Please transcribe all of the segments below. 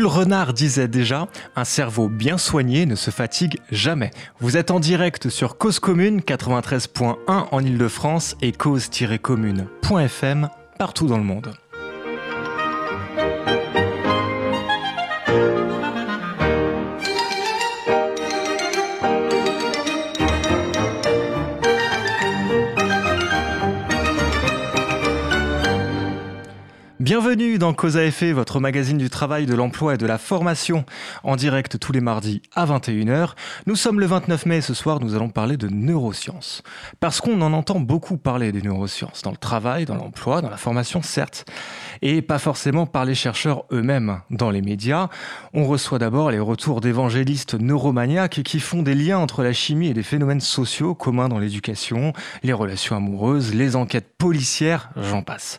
Jules Renard disait déjà Un cerveau bien soigné ne se fatigue jamais. Vous êtes en direct sur Cause Commune 93.1 en Ile-de-France et cause-commune.fm partout dans le monde. Bienvenue dans Cause à effet, votre magazine du travail, de l'emploi et de la formation, en direct tous les mardis à 21h. Nous sommes le 29 mai et ce soir nous allons parler de neurosciences. Parce qu'on en entend beaucoup parler des neurosciences, dans le travail, dans l'emploi, dans la formation certes, et pas forcément par les chercheurs eux-mêmes dans les médias. On reçoit d'abord les retours d'évangélistes neuromaniaques qui font des liens entre la chimie et les phénomènes sociaux communs dans l'éducation, les relations amoureuses, les enquêtes policières, j'en passe.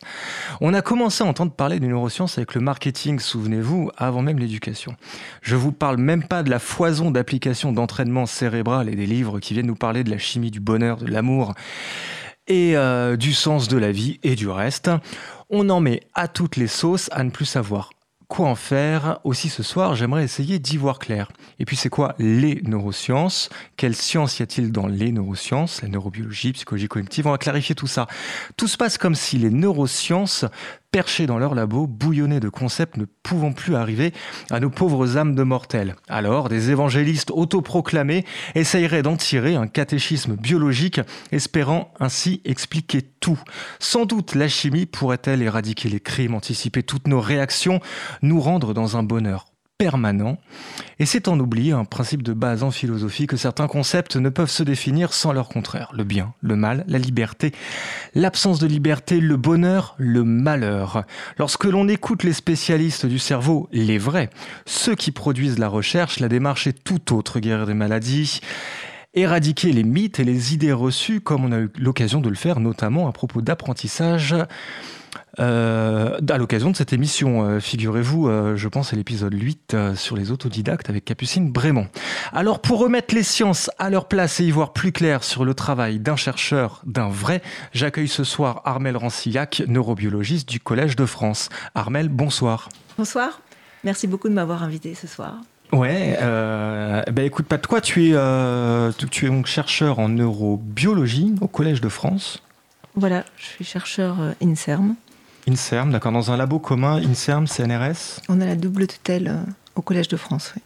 On a commencé à entendre parler des neurosciences avec le marketing, souvenez-vous, avant même l'éducation. Je vous parle même pas de la foison d'applications d'entraînement cérébral et des livres qui viennent nous parler de la chimie du bonheur, de l'amour et euh, du sens de la vie et du reste. On en met à toutes les sauces à ne plus savoir quoi en faire Aussi ce soir, j'aimerais essayer d'y voir clair. Et puis c'est quoi les neurosciences? Quelle science y a-t-il dans les neurosciences? La neurobiologie, psychologie cognitive, on va clarifier tout ça. Tout se passe comme si les neurosciences perchés dans leur labo, bouillonnés de concepts ne pouvant plus arriver à nos pauvres âmes de mortels. Alors, des évangélistes autoproclamés essayeraient d'en tirer un catéchisme biologique, espérant ainsi expliquer tout. Sans doute la chimie pourrait-elle éradiquer les crimes, anticiper toutes nos réactions, nous rendre dans un bonheur permanent. Et c'est en oublier un principe de base en philosophie que certains concepts ne peuvent se définir sans leur contraire. Le bien, le mal, la liberté, l'absence de liberté, le bonheur, le malheur. Lorsque l'on écoute les spécialistes du cerveau, les vrais, ceux qui produisent la recherche, la démarche est tout autre, guérir des maladies, éradiquer les mythes et les idées reçues, comme on a eu l'occasion de le faire notamment à propos d'apprentissage euh, à l'occasion de cette émission, euh, figurez-vous, euh, je pense à l'épisode 8 sur les autodidactes avec Capucine Brémond. Alors pour remettre les sciences à leur place et y voir plus clair sur le travail d'un chercheur, d'un vrai, j'accueille ce soir Armel Rancillac, neurobiologiste du Collège de France. Armel, bonsoir. Bonsoir, merci beaucoup de m'avoir invité ce soir. Ouais, euh, ben écoute, pas toi, tu es, tu es donc chercheur en neurobiologie au Collège de France. Voilà, je suis chercheur INSERM. INSERM, d'accord, dans un labo commun, INSERM, CNRS On a la double tutelle euh, au Collège de France, oui.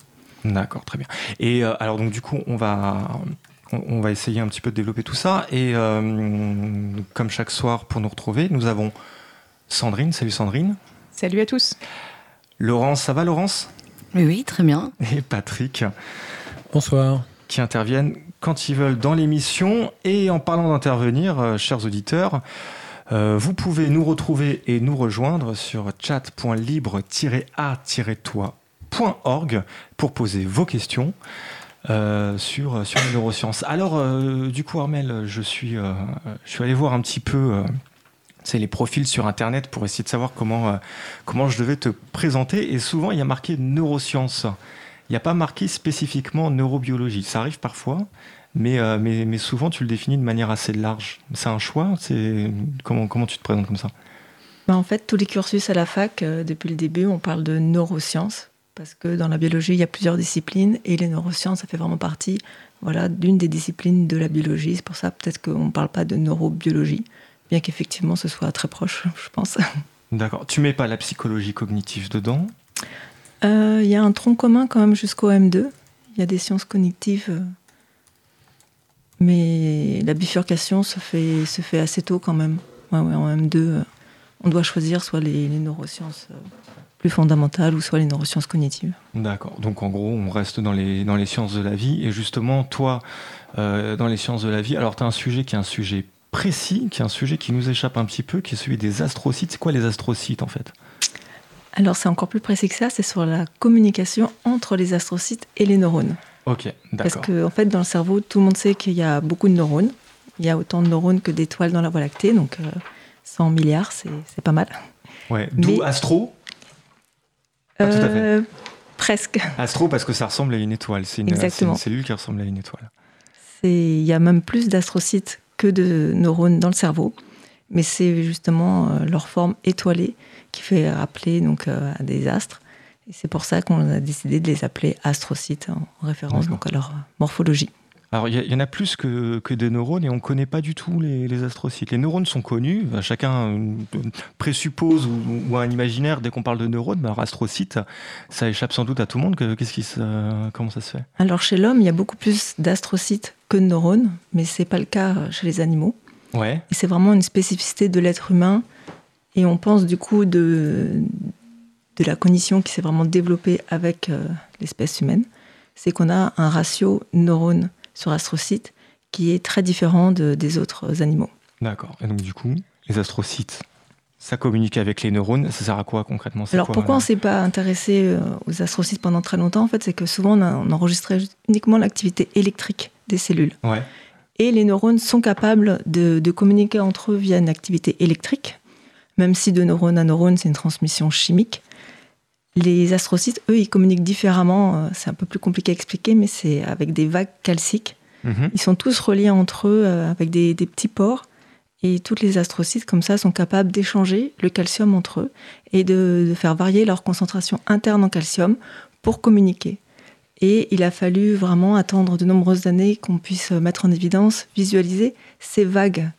D'accord, très bien. Et euh, alors, donc, du coup, on va, on, va essayer un petit peu de développer tout ça. Et euh, comme chaque soir, pour nous retrouver, nous avons Sandrine. Salut Sandrine. Salut à tous. Laurence, ça va Laurence? Oui, oui, très bien. Et Patrick. Bonsoir. Qui interviennent quand ils veulent dans l'émission. Et en parlant d'intervenir, chers auditeurs, euh, vous pouvez nous retrouver et nous rejoindre sur chat.libre-a-toi.org pour poser vos questions. Euh, sur, sur les neurosciences. Alors, euh, du coup, Armel, je suis, je suis allé voir un petit peu c'est les profils sur Internet pour essayer de savoir comment, comment je devais te présenter. Et souvent, il y a marqué neurosciences. Il n'y a pas marqué spécifiquement neurobiologie. Ça arrive parfois, euh, mais, mais, souvent tu le définis de manière assez large. C'est un choix c'est... Comment, comment tu te présentes comme ça? Bah En fait, tous les cursus à la fac, euh, depuis le début, on parle de neurosciences, parce que dans la biologie, il y a plusieurs disciplines, et les neurosciences, ça fait vraiment partie voilà, d'une des disciplines de la biologie. C'est pour ça peut-être qu'on ne parle pas de neurobiologie, bien qu'effectivement ce soit très proche, je pense. D'accord. Tu mets pas la psychologie cognitive dedans? Euh, Il y a un tronc commun quand même jusqu'au M2. Il y a des sciences cognitives mais la bifurcation se fait, se fait assez tôt quand même. en M2, euh, on doit choisir soit les, neurosciences euh, plus fondamentales ou soit les neurosciences cognitives. D'accord. Donc en gros, on reste dans les, dans les sciences de la vie. Et justement, toi, euh, dans les sciences de la vie, alors tu as un sujet qui est un sujet précis, qui est un sujet qui nous échappe un petit peu, qui est celui des astrocytes. C'est quoi les astrocytes en fait? Alors c'est encore plus précis que ça, c'est sur la communication entre les astrocytes et les neurones. Ok, d'accord. Parce qu'en en fait, dans le cerveau, tout le monde sait qu'il y a beaucoup de neurones. Il y a autant de neurones que d'étoiles dans la Voie lactée, donc 100 euh, milliards, c'est pas mal. Ouais, d'où Astro? Ah, tout à fait. Euh, presque. Astro parce que ça ressemble à une étoile. C'est une, une, cellule qui ressemble à une étoile. Il y a même plus d'astrocytes que de neurones dans le cerveau. Mais c'est justement euh, leur forme étoilée qui fait rappeler donc, à des astres. Et c'est pour ça qu'on a décidé de les appeler astrocytes en référence donc à leur morphologie. Alors, il y, en a plus que, que, des neurones et on ne connaît pas du tout les, astrocytes. Les neurones sont connus, chacun présuppose ou, a un imaginaire dès qu'on parle de neurones, mais alors astrocytes, ça échappe sans doute à tout le monde. Qu'est-ce qui comment ça se fait? Alors, chez l'homme, il y a beaucoup plus d'astrocytes que de neurones, mais ce n'est pas le cas chez les animaux. Ouais. Et c'est vraiment une spécificité de l'être humain. Et on pense du coup de, de la cognition qui s'est vraiment développée avec euh, l'espèce humaine, c'est qu'on a un ratio neurone sur astrocytes qui est très différent des autres animaux. D'accord. Et donc du coup, les astrocytes, ça communique avec les neurones. Ça sert à quoi concrètement? Alors pourquoi on ne s'est pas intéressé euh, aux astrocytes pendant très longtemps? En fait, c'est que souvent on, enregistrait uniquement l'activité électrique des cellules. Ouais. Et les neurones sont capables de, de, communiquer entre eux via une activité électrique, même si de neurone à neurone, c'est une transmission chimique. Les astrocytes, eux, ils communiquent différemment. Euh, c'est un peu plus compliqué à expliquer, mais c'est avec des vagues calciques. Mhm. Ils sont tous reliés entre eux euh, avec des, petits pores. Et toutes les astrocytes, comme ça, sont capables d'échanger le calcium entre eux et de, faire varier leur concentration interne en calcium pour communiquer. Et il a fallu vraiment attendre de nombreuses années qu'on puisse mettre en évidence, visualiser ces vagues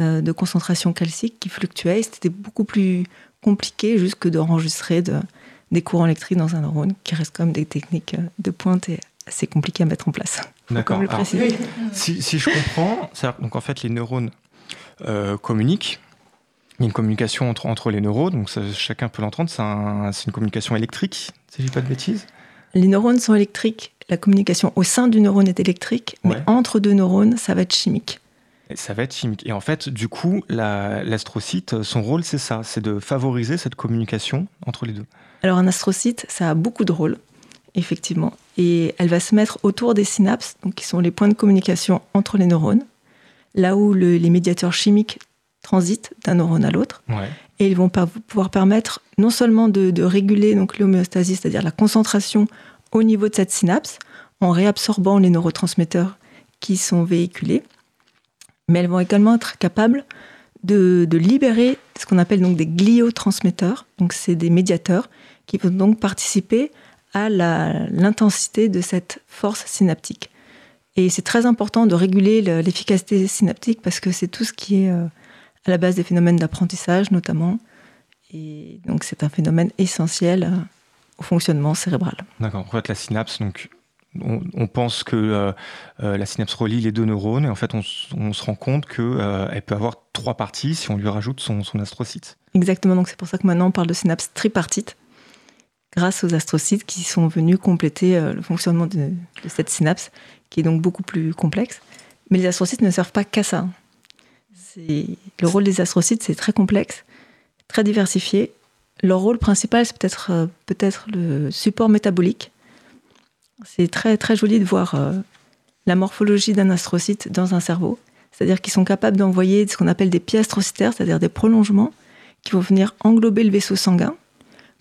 euh, de concentration calcique qui fluctuaient. C'était beaucoup plus compliqué juste que d'enregistrer de, des courants électriques dans un neurone, qui restent comme des techniques euh, de pointe et assez compliquées à mettre en place. D'accord. Si, si, je comprends, donc en fait les neurones euh, communiquent. Il y a une communication entre, entre les neurones, donc chacun peut l'entendre. C'est une communication électrique, si je dis pas de bêtises. Les neurones sont électriques. La communication au sein du neurone est électrique, mais entre deux neurones, ça va être chimique. Ça va être chimique. Et en fait, du coup, l'astrocyte, son rôle, c'est ça, c'est de favoriser cette communication entre les deux. Alors un astrocyte, ça a beaucoup de rôles, effectivement. Et elle va se mettre autour des synapses, donc qui sont les points de communication entre les neurones, là où les médiateurs chimiques transitent d'un neurone à l'autre. Et ils vont pouvoir permettre non seulement de, réguler donc l'homéostasie, c'est-à-dire la concentration au niveau de cette synapse, en réabsorbant les neurotransmetteurs qui sont véhiculés, mais elles vont également être capables de, libérer ce qu'on appelle donc des gliotransmetteurs. Donc c'est des médiateurs qui vont donc participer à l'intensité de cette force synaptique. Et c'est très important de réguler l'efficacité synaptique parce que c'est tout ce qui est euh, à la base des phénomènes d'apprentissage notamment. Et donc c'est un phénomène essentiel euh, au fonctionnement cérébral. D'accord. En fait, la synapse, donc on, pense que euh, la synapse relie les deux neurones et en fait on, se rend compte qu'elle peut avoir trois parties si on lui rajoute son, astrocyte. Exactement, donc c'est pour ça que maintenant on parle de synapse tripartite grâce aux astrocytes qui sont venus compléter euh, le fonctionnement de, cette synapse, qui est donc beaucoup plus complexe. Mais les astrocytes ne servent pas qu'à ça. Le rôle des astrocytes, c'est très complexe, très diversifié. Leur rôle principal, c'est peut-être euh, peut-être le support métabolique. C'est très très joli de voir euh, la morphologie d'un astrocyte dans un cerveau. C'est-à-dire qu'ils sont capables d'envoyer ce qu'on appelle des pièces astrocytaires, c'est-à-dire des prolongements qui vont venir englober le vaisseau sanguin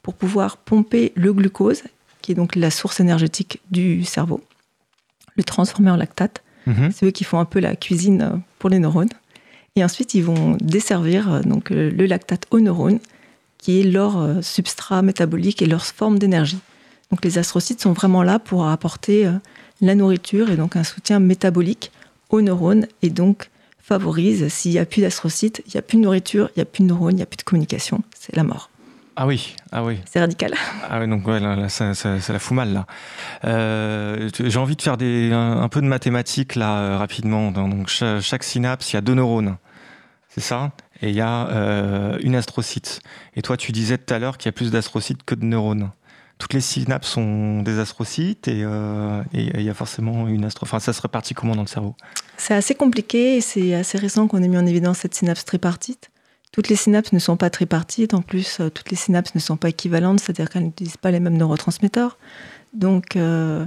pour pouvoir pomper le glucose, qui est donc la source énergétique du cerveau, le transformer en lactate. Mhm. C'est eux qui font un peu la cuisine euh, pour les neurones. Et ensuite, ils vont desservir euh, donc, le lactate aux neurones, qui est leur substrat métabolique et leur forme d'énergie. Donc les astrocytes sont vraiment là pour apporter la nourriture et donc un soutien métabolique aux neurones et donc favorise, s'il n'y a plus d'astrocytes, il n'y a plus de nourriture, il n'y a plus de neurones, il n'y a plus de communication, c'est la mort. Ah oui, ah oui. C'est radical. Ah oui, donc ouais, là, ça, la fout mal là. Euh, j'ai envie de faire des, un, peu de mathématiques là euh, rapidement. Donc chaque, synapse, il y a deux neurones, c'est ça? Et il y a euh, une astrocyte. Et toi, tu disais tout à l'heure qu'il y a plus d'astrocytes que de neurones. Toutes les synapses sont des astrocytes et il y a forcément une astro. Enfin, ça se répartit comment dans le cerveau? C'est assez compliqué et c'est assez récent qu'on ait mis en évidence cette synapse tripartite. Toutes les synapses ne sont pas tripartites, en plus, euh, toutes les synapses ne sont pas équivalentes, c'est-à-dire qu'elles n'utilisent pas les mêmes neurotransmetteurs. Donc, euh,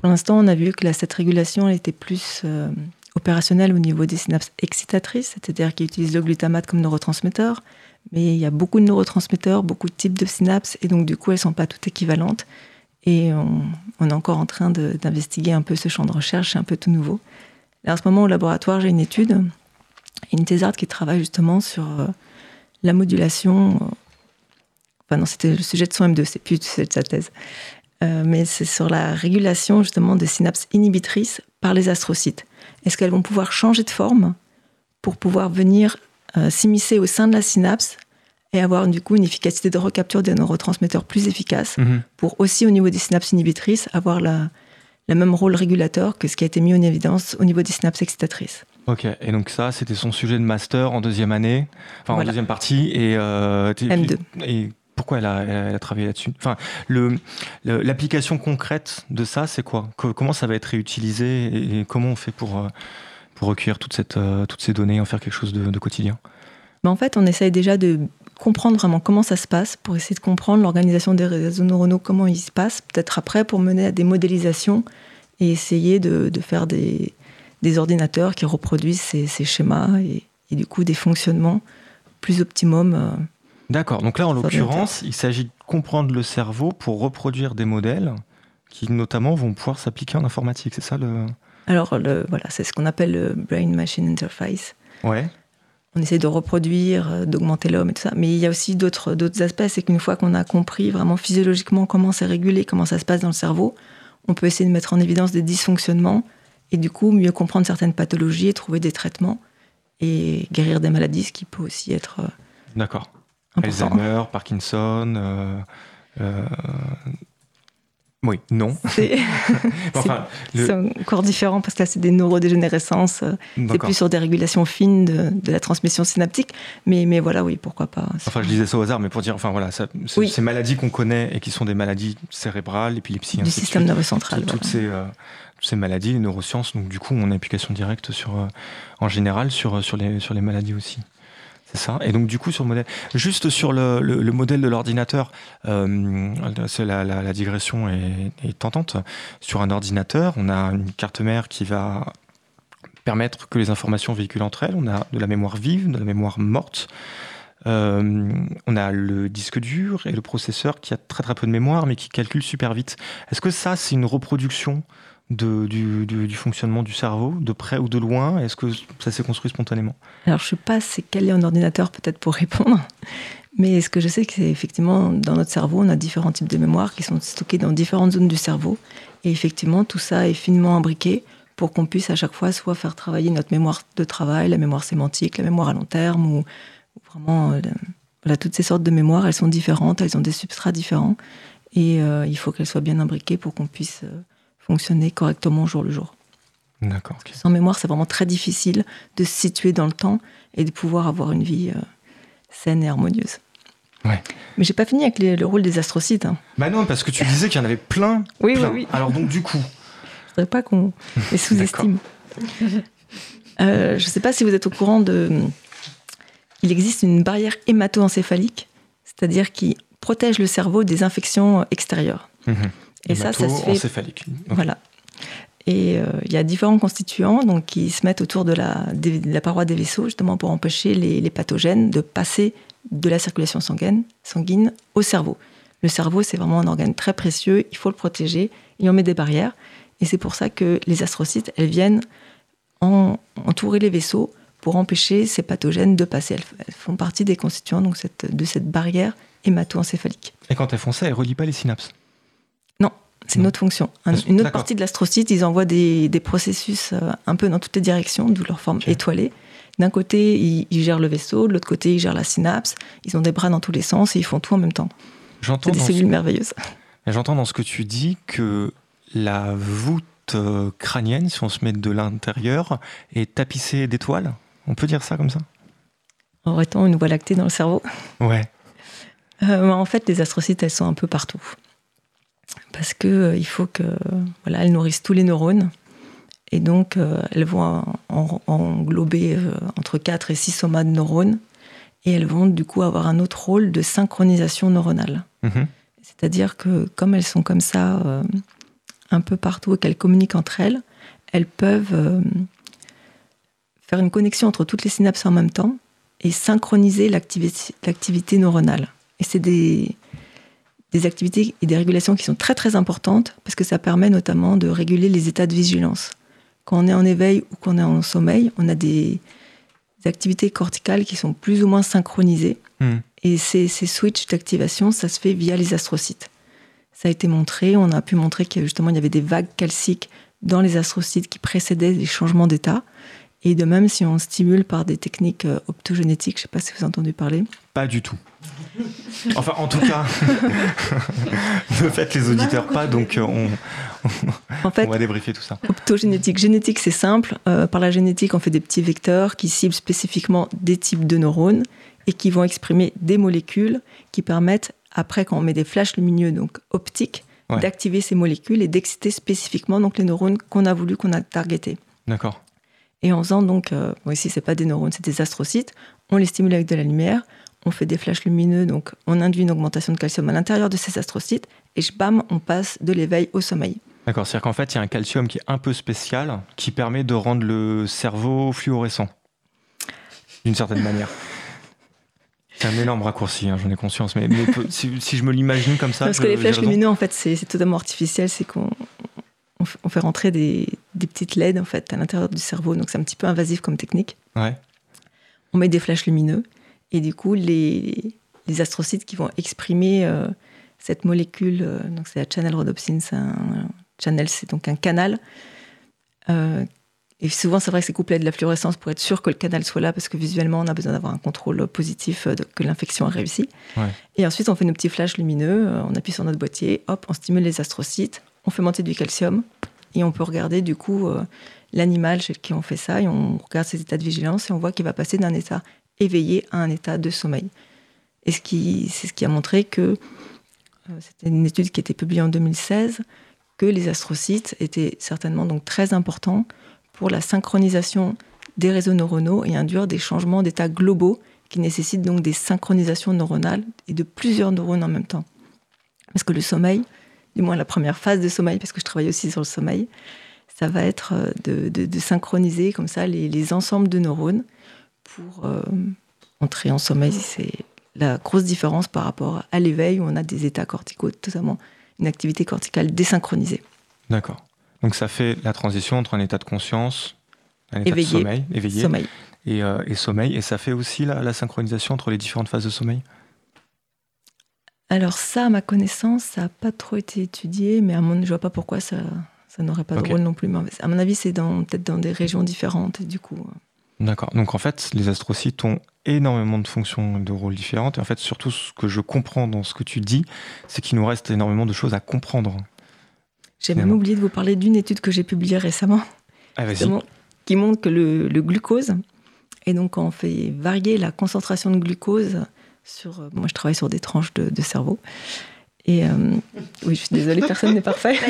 pour l'instant, on a vu que cette régulation était plus euh, opérationnelle au niveau des synapses excitatrices, c'est-à-dire qu'ils utilisent le glutamate comme neurotransmetteur. Mais il y a beaucoup de neurotransmetteurs, beaucoup de types de synapses, et donc du coup, elles ne sont pas toutes équivalentes. Et on, est encore en train d'investiguer un peu ce champ de recherche, c'est un peu tout nouveau. Là, en ce moment, au laboratoire, j'ai une étude une thésarde qui travaille justement sur euh, la modulation, enfin non, c'était le sujet de son M2, c'est plus de sa thèse. Euh, mais c'est sur la régulation justement des synapses inhibitrices par les astrocytes. Est-ce qu'elles vont pouvoir changer de forme pour pouvoir venir euh, s'immiscer au sein de la synapse et avoir du coup une efficacité de recapture des neurotransmetteurs plus efficace Mhm. pour aussi au niveau des synapses inhibitrices avoir la, le même rôle régulateur que ce qui a été mis en évidence au niveau des synapses excitatrices. Ok, et donc ça, c'était son sujet de master en deuxième année, enfin en Voilà. deuxième partie, et, euh, t'es- M2. et pourquoi elle a, elle a travaillé là-dessus? Enfin, le- le- l'application concrète de ça, c'est quoi? Co- Comment ça va être réutilisé et, et comment on fait pour, euh, pour recueillir toute cette, euh, toutes ces données et en faire quelque chose de, de quotidien Mais en fait, on essaye déjà de comprendre vraiment comment ça se passe, pour essayer de comprendre l'organisation des réseaux neuronaux, comment ils se passent, peut-être après pour mener à des modélisations et essayer de, de faire des, des ordinateurs qui reproduisent ces, ces schémas et, et du coup des fonctionnements plus optimum. euh. D'accord, donc là, en l'occurrence, il s'agit de comprendre le cerveau pour reproduire des modèles qui notamment vont pouvoir s'appliquer en informatique, c'est ça le... Alors le, voilà, c'est ce qu'on appelle le brain-machine interface. Ouais. on essaie de reproduire, euh, d'augmenter l'homme et tout ça. Mais il y a aussi d'autres d'autres aspects. C'est qu'une fois qu'on a compris vraiment physiologiquement comment c'est régulé, comment ça se passe dans le cerveau, on peut essayer de mettre en évidence des dysfonctionnements et du coup mieux comprendre certaines pathologies et trouver des traitements et guérir des maladies, ce qui peut aussi être euh, D'accord. Alzheimer, Parkinson. euh, euh, Oui, non. C'est Enfin, le- c'est encore différent parce que là, c'est des neurodégénérescences. euh, C'est plus sur des régulations fines de, de la transmission synaptique. Mais, mais voilà, oui, pourquoi pas. Enfin, je disais ça au hasard, mais pour dire, enfin voilà, ça- c'est- Oui. ces maladies qu'on connaît et qui sont des maladies cérébrales, l'épilepsie, du système nerveux central. toutes, voilà. ces, euh, toutes ces maladies, les neurosciences, donc du coup, on a application directe sur, euh, en général sur, euh, sur, les, sur les maladies aussi. C'est ça. Et donc, du coup, sur le modèle, juste sur le, le- le modèle de l'ordinateur, euh, la, la- digression est, est tentante. Sur un ordinateur, on a une carte mère qui va permettre que les informations véhiculent entre elles. On a de la mémoire vive, de la mémoire morte. Euh, on a le disque dur et le processeur qui a très très peu de mémoire mais qui calcule super vite. Est-ce que ça c'est une reproduction du, fonctionnement du cerveau, de près ou de loin? Est-ce que ça s'est construit spontanément? Alors, je ne sais pas c'est quel est un ordinateur peut-être pour répondre, mais ce que je sais, c'est effectivement dans notre cerveau, on a différents types de mémoire qui sont stockés dans différentes zones du cerveau. Et effectivement, tout ça est finement imbriqué pour qu'on puisse à chaque fois soit faire travailler notre mémoire de travail, la mémoire sémantique, la mémoire à long terme, ou, ou vraiment, euh, voilà, toutes ces sortes de mémoires, elles sont différentes, elles ont des substrats différents. Et euh, il faut qu'elles soient bien imbriquées pour qu'on puisse euh, fonctionner correctement au jour le jour. D'accord. Sans mémoire, c'est vraiment très difficile de se situer dans le temps et de pouvoir avoir une vie euh, saine et harmonieuse. Ouais. Mais j'ai pas fini avec les- le rôle des astrocytes. Hein. Bah non, parce que tu disais qu'il y en avait plein. Oui, plein. oui, oui. Alors donc du coup, Je voudrais pas qu'on les sous-estime. Euh, je sais pas si vous êtes au courant de. Il existe une barrière hémato-encéphalique, c'est-à-dire qui protège le cerveau des infections extérieures. mhm. Et ça, ça se fait encéphalique. Voilà. Et euh, il y a différents constituants donc, qui se mettent autour de la, des- de la paroi des vaisseaux, justement pour empêcher les, les pathogènes de passer de la circulation sanguine, sanguine au cerveau. Le cerveau, c'est vraiment un organe très précieux, il faut le protéger, et on met des barrières. Et c'est pour ça que les astrocytes, elles viennent en- entourer les vaisseaux pour empêcher ces pathogènes de passer. Elles, elles font partie des constituants donc, cette- de cette barrière hémato-encéphalique. Et quand elles font ça, elles relient pas les synapses. C'est une autre fonction. Un- une autre partie de l'astrocyte, ils envoient des, des processus euh, un peu dans toutes les directions, d'où leur forme étoilée. D'un côté, ils, ils gèrent le vaisseau, de l'autre côté, ils gèrent la synapse. Ils ont des bras dans tous les sens et ils font tout en même temps. J'entends C'est des cellules merveilleuses. j'entends dans ce que tu dis que la voûte euh, crânienne, si on se met de l'intérieur, est tapissée d'étoiles. On peut dire ça comme ça? Aurait-on une voie lactée dans le cerveau? Ouais. Euh, En fait, les astrocytes, elles sont un peu partout. Parce que euh, il faut que, voilà, elles nourrissent tous les neurones. Et donc, euh, elles vont en- en- englober euh, entre 4 et 6 somas de neurones. Et elles vont du coup avoir un autre rôle de synchronisation neuronale. Mhm. C'est-à-dire que comme elles sont comme ça euh, un peu partout et qu'elles communiquent entre elles, elles peuvent euh, faire une connexion entre toutes les synapses en même temps et synchroniser l'activité neuronale. Et c'est des, des activités et des régulations qui sont très très importantes parce que ça permet notamment de réguler les états de vigilance. Quand on est en éveil ou qu'on est en sommeil, on a des, des activités corticales qui sont plus ou moins synchronisées Mhm. Et ces, ces switches d'activation, ça se fait via les astrocytes. Ça a été montré, on a pu montrer qu'il justement il y avait des vagues calciques dans les astrocytes qui précédaient les changements d'état. Et de même, si on stimule par des techniques euh, optogénétiques, je ne sais pas si vous avez entendu parler. Pas du tout. Enfin, en tout cas, ne faites les auditeurs pas, donc euh, on, on va débriefer tout ça. Optogénétique. Génétique, c'est simple. Euh, par la génétique, on fait des petits vecteurs qui ciblent spécifiquement des types de neurones et qui vont exprimer des molécules qui permettent, après, quand on met des flashs lumineux, donc optiques, d'activer ces molécules et d'exciter spécifiquement donc, les neurones qu'on a voulu, qu'on a targetés. D'accord. Et en faisant donc, euh, bon, ici, c'est pas des neurones, c'est des astrocytes, on les stimule avec de la lumière, on fait des flashs lumineux, donc on induit une augmentation de calcium à l'intérieur de ces astrocytes, et bam, on passe de l'éveil au sommeil. D'accord, c'est-à-dire qu'en fait, il y a un calcium qui est un peu spécial, qui permet de rendre le cerveau fluorescent, d'une certaine manière. C'est un énorme raccourci, hein, j'en ai conscience, mais, si, je me l'imagine comme ça. Parce que les flashs lumineux, en fait, c'est totalement artificiel, c'est qu'on on fait rentrer des, petites LED en fait à l'intérieur du cerveau, donc c'est un petit peu invasif comme technique. On met des flashs lumineux et du coup les, astrocytes qui vont exprimer euh, cette molécule, euh, donc c'est la channel rhodopsine, c'est un channel, c'est donc un canal. Euh, et souvent, c'est vrai que c'est couplé à de la fluorescence pour être sûr que le canal soit là, parce que visuellement, on a besoin d'avoir un contrôle positif de, que l'infection a réussi. Et ensuite, on fait nos petits flashs lumineux, on appuie sur notre boîtier, hop, on stimule les astrocytes, on fait monter du calcium et on peut regarder du coup l'animal chez qui on fait ça et on regarde ses états de vigilance et on voit qu'il va passer d'un état éveillé à un état de sommeil. Et c'est ce qui a montré que, euh, c'était une étude qui a été publiée en 2016, que les astrocytes étaient certainement donc très importants pour la synchronisation des réseaux neuronaux et induire des changements d'état globaux qui nécessitent donc des synchronisations neuronales et de plusieurs neurones en même temps. Parce que le sommeil, du moins la première phase de sommeil, parce que je travaille aussi sur le sommeil, ça va être euh, de, synchroniser comme ça les, ensembles de neurones pour euh, entrer en sommeil. C'est la grosse différence par rapport à l'éveil où on a des états corticaux, totalement une activité corticale désynchronisée. D'accord. Donc ça fait la transition entre un état de conscience, un état de sommeil, éveillé, sommeil. Euh, et, sommeil. Et ça fait aussi la synchronisation entre les différentes phases de sommeil? Alors ça, à ma connaissance, ça n'a pas trop été étudié, mais à mon, je vois pas pourquoi ça, ça n'aurait pas de rôle non plus. à mon avis, c'est peut-être dans des régions différentes, du coup. D'accord. Donc en fait, les astrocytes ont énormément de fonctions, de rôles différentes. Et en fait, surtout, ce que je comprends dans ce que tu dis, c'est qu'il nous reste énormément de choses à comprendre. J'ai même oublié de vous parler d'une étude que j'ai publiée récemment, ah, qui montre que le, le, glucose, et donc quand on fait varier la concentration de glucose sur. Euh, moi, je travaille sur des tranches de, cerveau. Et euh, oui, je suis désolée, personne n'est parfait.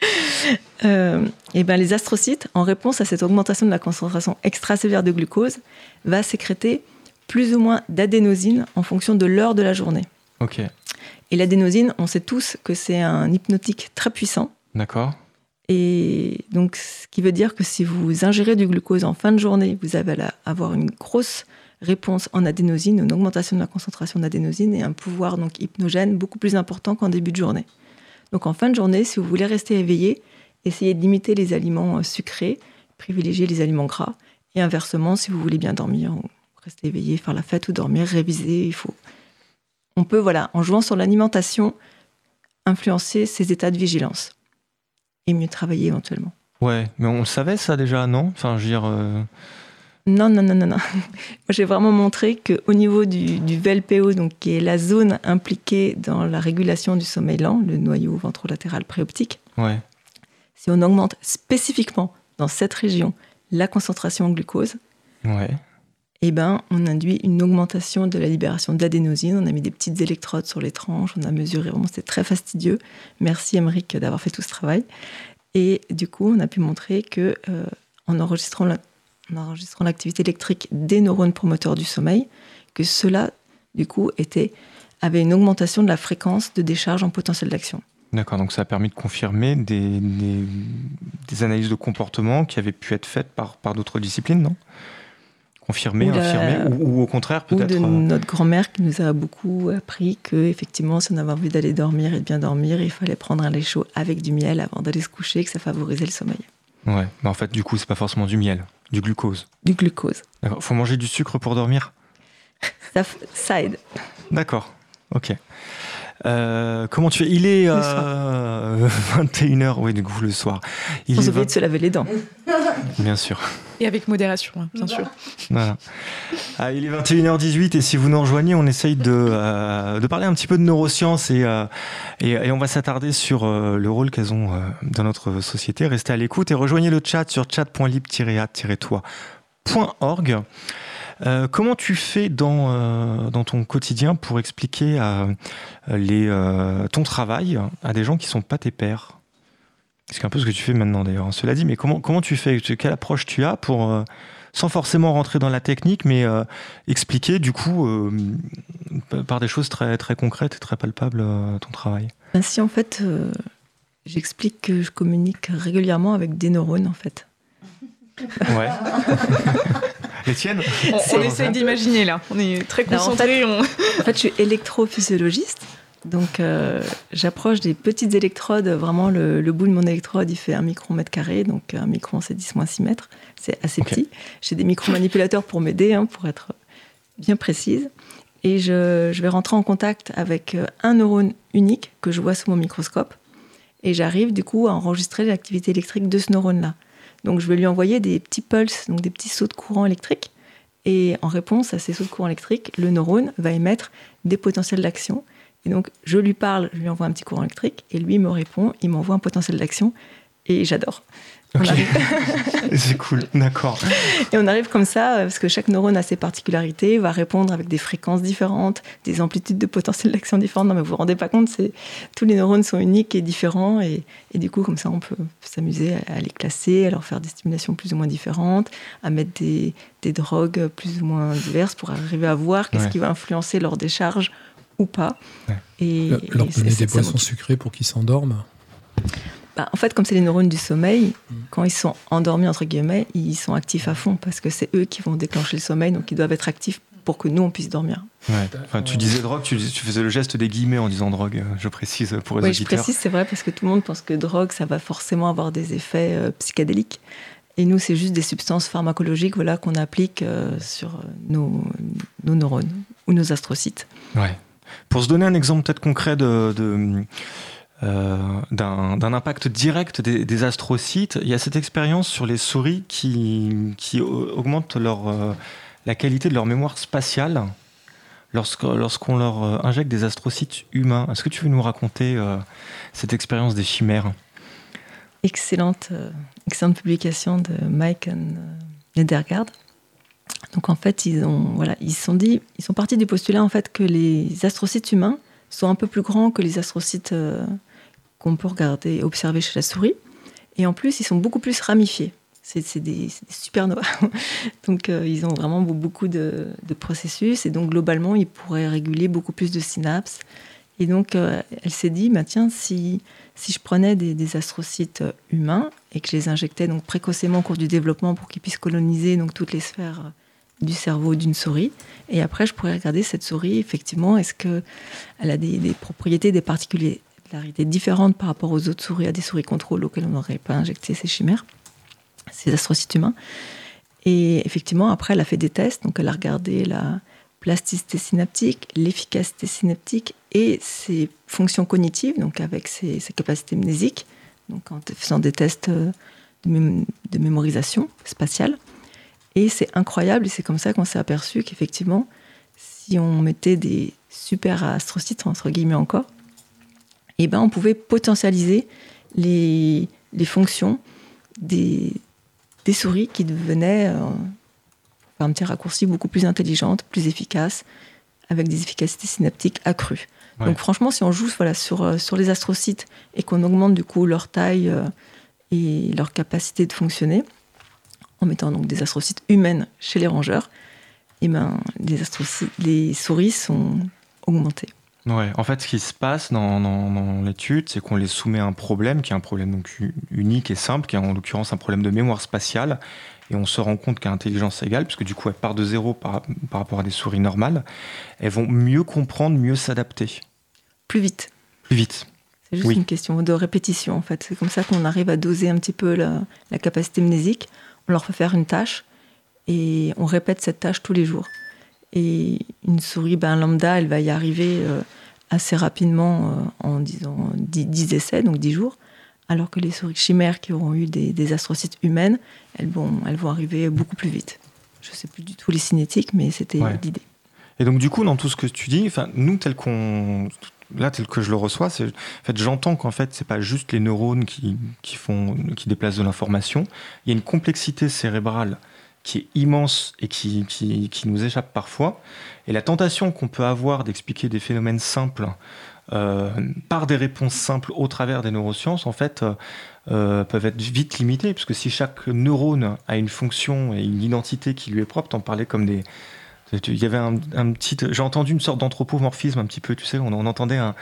euh, et ben, les astrocytes, en réponse à cette augmentation de la concentration extracellulaire de glucose, va sécréter plus ou moins d'adénosine en fonction de l'heure de la journée. Ok. Et l'adénosine, on sait tous que c'est un hypnotique très puissant. D'accord. Et donc, ce qui veut dire que si vous ingérez du glucose en fin de journée, vous allez avoir une grosse réponse en adénosine, une augmentation de la concentration d'adénosine et un pouvoir donc hypnogène beaucoup plus important qu'en début de journée. Donc en fin de journée, si vous voulez rester éveillé, essayez de limiter les aliments euh, sucrés, privilégier les aliments gras. Et inversement, si vous voulez bien dormir, rester éveillé, faire la fête ou dormir, réviser, il faut. On peut, voilà, en jouant sur l'alimentation, influencer ses états de vigilance et mieux travailler éventuellement. Ouais, mais on le savait ça déjà, non? Enfin, je veux dire. Euh, non, non, non, non, non. j'ai vraiment montré qu'au niveau du, du, VLPO, donc, qui est la zone impliquée dans la régulation du sommeil lent, le noyau ventrolatéral préoptique, ouais. Si on augmente spécifiquement dans cette région la concentration en glucose, ouais. eh ben, on induit une augmentation de la libération d'adénosine. On a mis des petites électrodes sur les tranches, on a mesuré, vraiment, c'était très fastidieux. Merci, Emmerich, d'avoir fait tout ce travail. Et du coup, on a pu montrer que euh, en enregistrant la en enregistrant l'activité électrique des neurones promoteurs du sommeil, que cela, du coup, était, avait une augmentation de la fréquence de décharge en potentiel d'action. D'accord, donc ça a permis de confirmer des, des, analyses de comportement qui avaient pu être faites par, par d'autres disciplines, non? Confirmer, infirmer, ou, au contraire peut-être... Ou de euh, notre grand-mère qui nous a beaucoup appris que effectivement, si on avait envie d'aller dormir et de bien dormir, il fallait prendre un lait chaud avec du miel avant d'aller se coucher, que ça favorisait le sommeil. Ouais, mais en fait, du coup, c'est pas forcément du miel. Du glucose. Du glucose. D'accord. Faut manger du sucre pour dormir? Ça aide. D'accord, ok. Euh, comment tu fais? Il est 21h, euh, oui, du coup, le soir. Il Sans oublier de se laver les dents. Bien sûr. Et avec modération, hein, bien sûr. Voilà. Ah, il est 21h18 et si vous nous rejoignez, on essaye de, euh, de parler un petit peu de neurosciences et, et, et, on va s'attarder sur le rôle qu'elles ont dans notre société. Restez à l'écoute et rejoignez le chat sur chat.lib-a-toi.org. Euh, comment tu fais dans, euh, dans ton quotidien pour expliquer euh, les, ton travail à des gens qui ne sont pas tes pairs? C'est un peu ce que tu fais maintenant d'ailleurs. Hein. Cela dit, mais comment, comment tu fais? Quelle approche tu as pour, sans forcément rentrer dans la technique, mais expliquer du coup par des choses très, très concrètes et très palpables ton travail? Ben, Si en fait, j'explique que je communique régulièrement avec des neurones en fait. Ouais. Les tiennes On, essaye d'imaginer là. On est très concentrés. En, fait, je suis électrophysiologiste. Donc, euh, j'approche des petites électrodes. Vraiment, le, bout de mon électrode, il fait un micron carré. Donc, un micron, c'est 10 6 mètres. C'est assez petit. J'ai des micro-manipulateurs pour m'aider, hein, pour être bien précise. Et je, je, vais rentrer en contact avec euh, un neurone unique que je vois sous mon microscope. Et j'arrive, du coup, à enregistrer l'activité électrique de ce neurone-là. Donc je vais lui envoyer des petits pulses, donc des petits sauts de courant électrique. Et en réponse à ces sauts de courant électrique, le neurone va émettre des potentiels d'action. Et donc je lui parle, je lui envoie un petit courant électrique, et lui me répond, il m'envoie un potentiel d'action, et j'adore. c'est cool, d'accord. Et on arrive comme ça, parce que chaque neurone a ses particularités, va répondre avec des fréquences différentes, des amplitudes de potentiel d'action différentes. Non, mais vous vous rendez pas compte, c'est tous les neurones sont uniques et différents, et, et du coup, comme ça, on peut s'amuser à, les classer, à leur faire des stimulations plus ou moins différentes, à mettre des, des drogues plus ou moins diverses pour arriver à voir qu'est-ce qui va influencer leur décharge ou pas. Et, leur donner des boissons sucrées pour qu'ils s'endorment bah, en fait, comme c'est les neurones du sommeil, mm. quand ils sont endormis, entre guillemets, ils sont actifs à fond parce que c'est eux qui vont déclencher le sommeil, donc ils doivent être actifs pour que nous, on puisse dormir. Enfin, tu disais drogue, tu, faisais le geste des guillemets en disant drogue, euh, je précise pour les oui, auditeurs. je précise, c'est vrai, parce que tout le monde pense que drogue, ça va forcément avoir des effets euh, psychédéliques. Et nous, c'est juste des substances pharmacologiques voilà, qu'on applique euh, sur nos, nos, neurones ou nos astrocytes. Ouais. Pour se donner un exemple peut-être concret de, de euh, d'un impact direct des, astrocytes. Il y a cette expérience sur les souris qui, qui augmente euh, la qualité de leur mémoire spatiale lorsqu'on leur euh, injecte des astrocytes humains. Est-ce que tu veux nous raconter cette expérience des chimères? Excellente, excellente publication de Mike Nedergaard. Donc en fait, ils ont voilà, ils sont partis du postulat en fait que les astrocytes humains sont un peu plus grands que les astrocytes qu'on peut regarder, observer chez la souris. Et en plus, ils sont beaucoup plus ramifiés. C'est des, supernovas. donc, euh, ils ont vraiment beaucoup de, processus. Et donc, globalement, ils pourraient réguler beaucoup plus de synapses. Et donc, euh, elle s'est dit, bah, tiens, si, si je prenais des, astrocytes humains et que je les injectais donc précocement au cours du développement pour qu'ils puissent coloniser donc, toutes les sphères du cerveau d'une souris. Et après, je pourrais regarder cette souris, effectivement, est-ce qu'elle a des, des, propriétés, des particuliers, particularité différente par rapport aux autres souris, à des souris contrôle auxquelles on n'aurait pas injecté ces chimères, ces astrocytes humains. Et effectivement, après, elle a fait des tests. Donc, elle a regardé la plasticité synaptique, l'efficacité synaptique et ses fonctions cognitives, donc avec ses, capacités mnésiques, donc en faisant des tests euh, de, mémorisation spatiale. Et c'est incroyable, et c'est comme ça qu'on s'est aperçu qu'effectivement, si on mettait des super astrocytes, entre guillemets encore, eh ben, on pouvait potentialiser les, les fonctions des, des, souris qui devenaient, euh, un petit raccourci, beaucoup plus intelligentes, plus efficaces, avec des efficacités synaptiques accrues. Donc franchement, si on joue voilà, sur, euh, sur les astrocytes et qu'on augmente du coup leur taille euh, et leur capacité de fonctionner, en mettant donc des astrocytes humaines chez les rongeurs, eh ben, les, astrocytes, les souris sont augmentées. Ouais, en fait, ce qui se passe dans, l'étude, c'est qu'on les soumet à un problème qui est un problème donc unique et simple, qui est en l'occurrence un problème de mémoire spatiale. Et on se rend compte qu'à intelligence égale, puisque du coup, elles partent de zéro par, rapport à des souris normales, elles vont mieux comprendre, mieux s'adapter. Plus vite. Plus vite. C'est juste une question de répétition, en fait. C'est comme ça qu'on arrive à doser un petit peu la, la capacité mnésique. On leur fait faire une tâche et on répète cette tâche tous les jours. Et une souris ben, lambda, elle va y arriver assez rapidement en disons 10, essais, donc 10 jours alors que les souris chimères qui auront eu des, astrocytes humaines, elles vont, elles vont arriver beaucoup plus vite. Je ne sais plus du tout les cinétiques, mais c'était l'idée. Et donc du coup, dans tout ce que tu dis, nous tel qu'on là tel que je le reçois, c'est en fait j'entends qu'en fait c'est pas juste les neurones qui, qui font qui déplacent de l'information. Il y a une complexité cérébrale qui est immense et qui, qui, nous échappe parfois. Et la tentation qu'on peut avoir d'expliquer des phénomènes simples euh, par des réponses simples au travers des neurosciences, en fait, euh, euh, peuvent être vite limitées, puisque si chaque neurone a une fonction et une identité qui lui est propre, t'en parlais comme des... Il y avait un, petit... J'ai entendu une sorte d'anthropomorphisme un petit peu, tu sais, on, entendait un...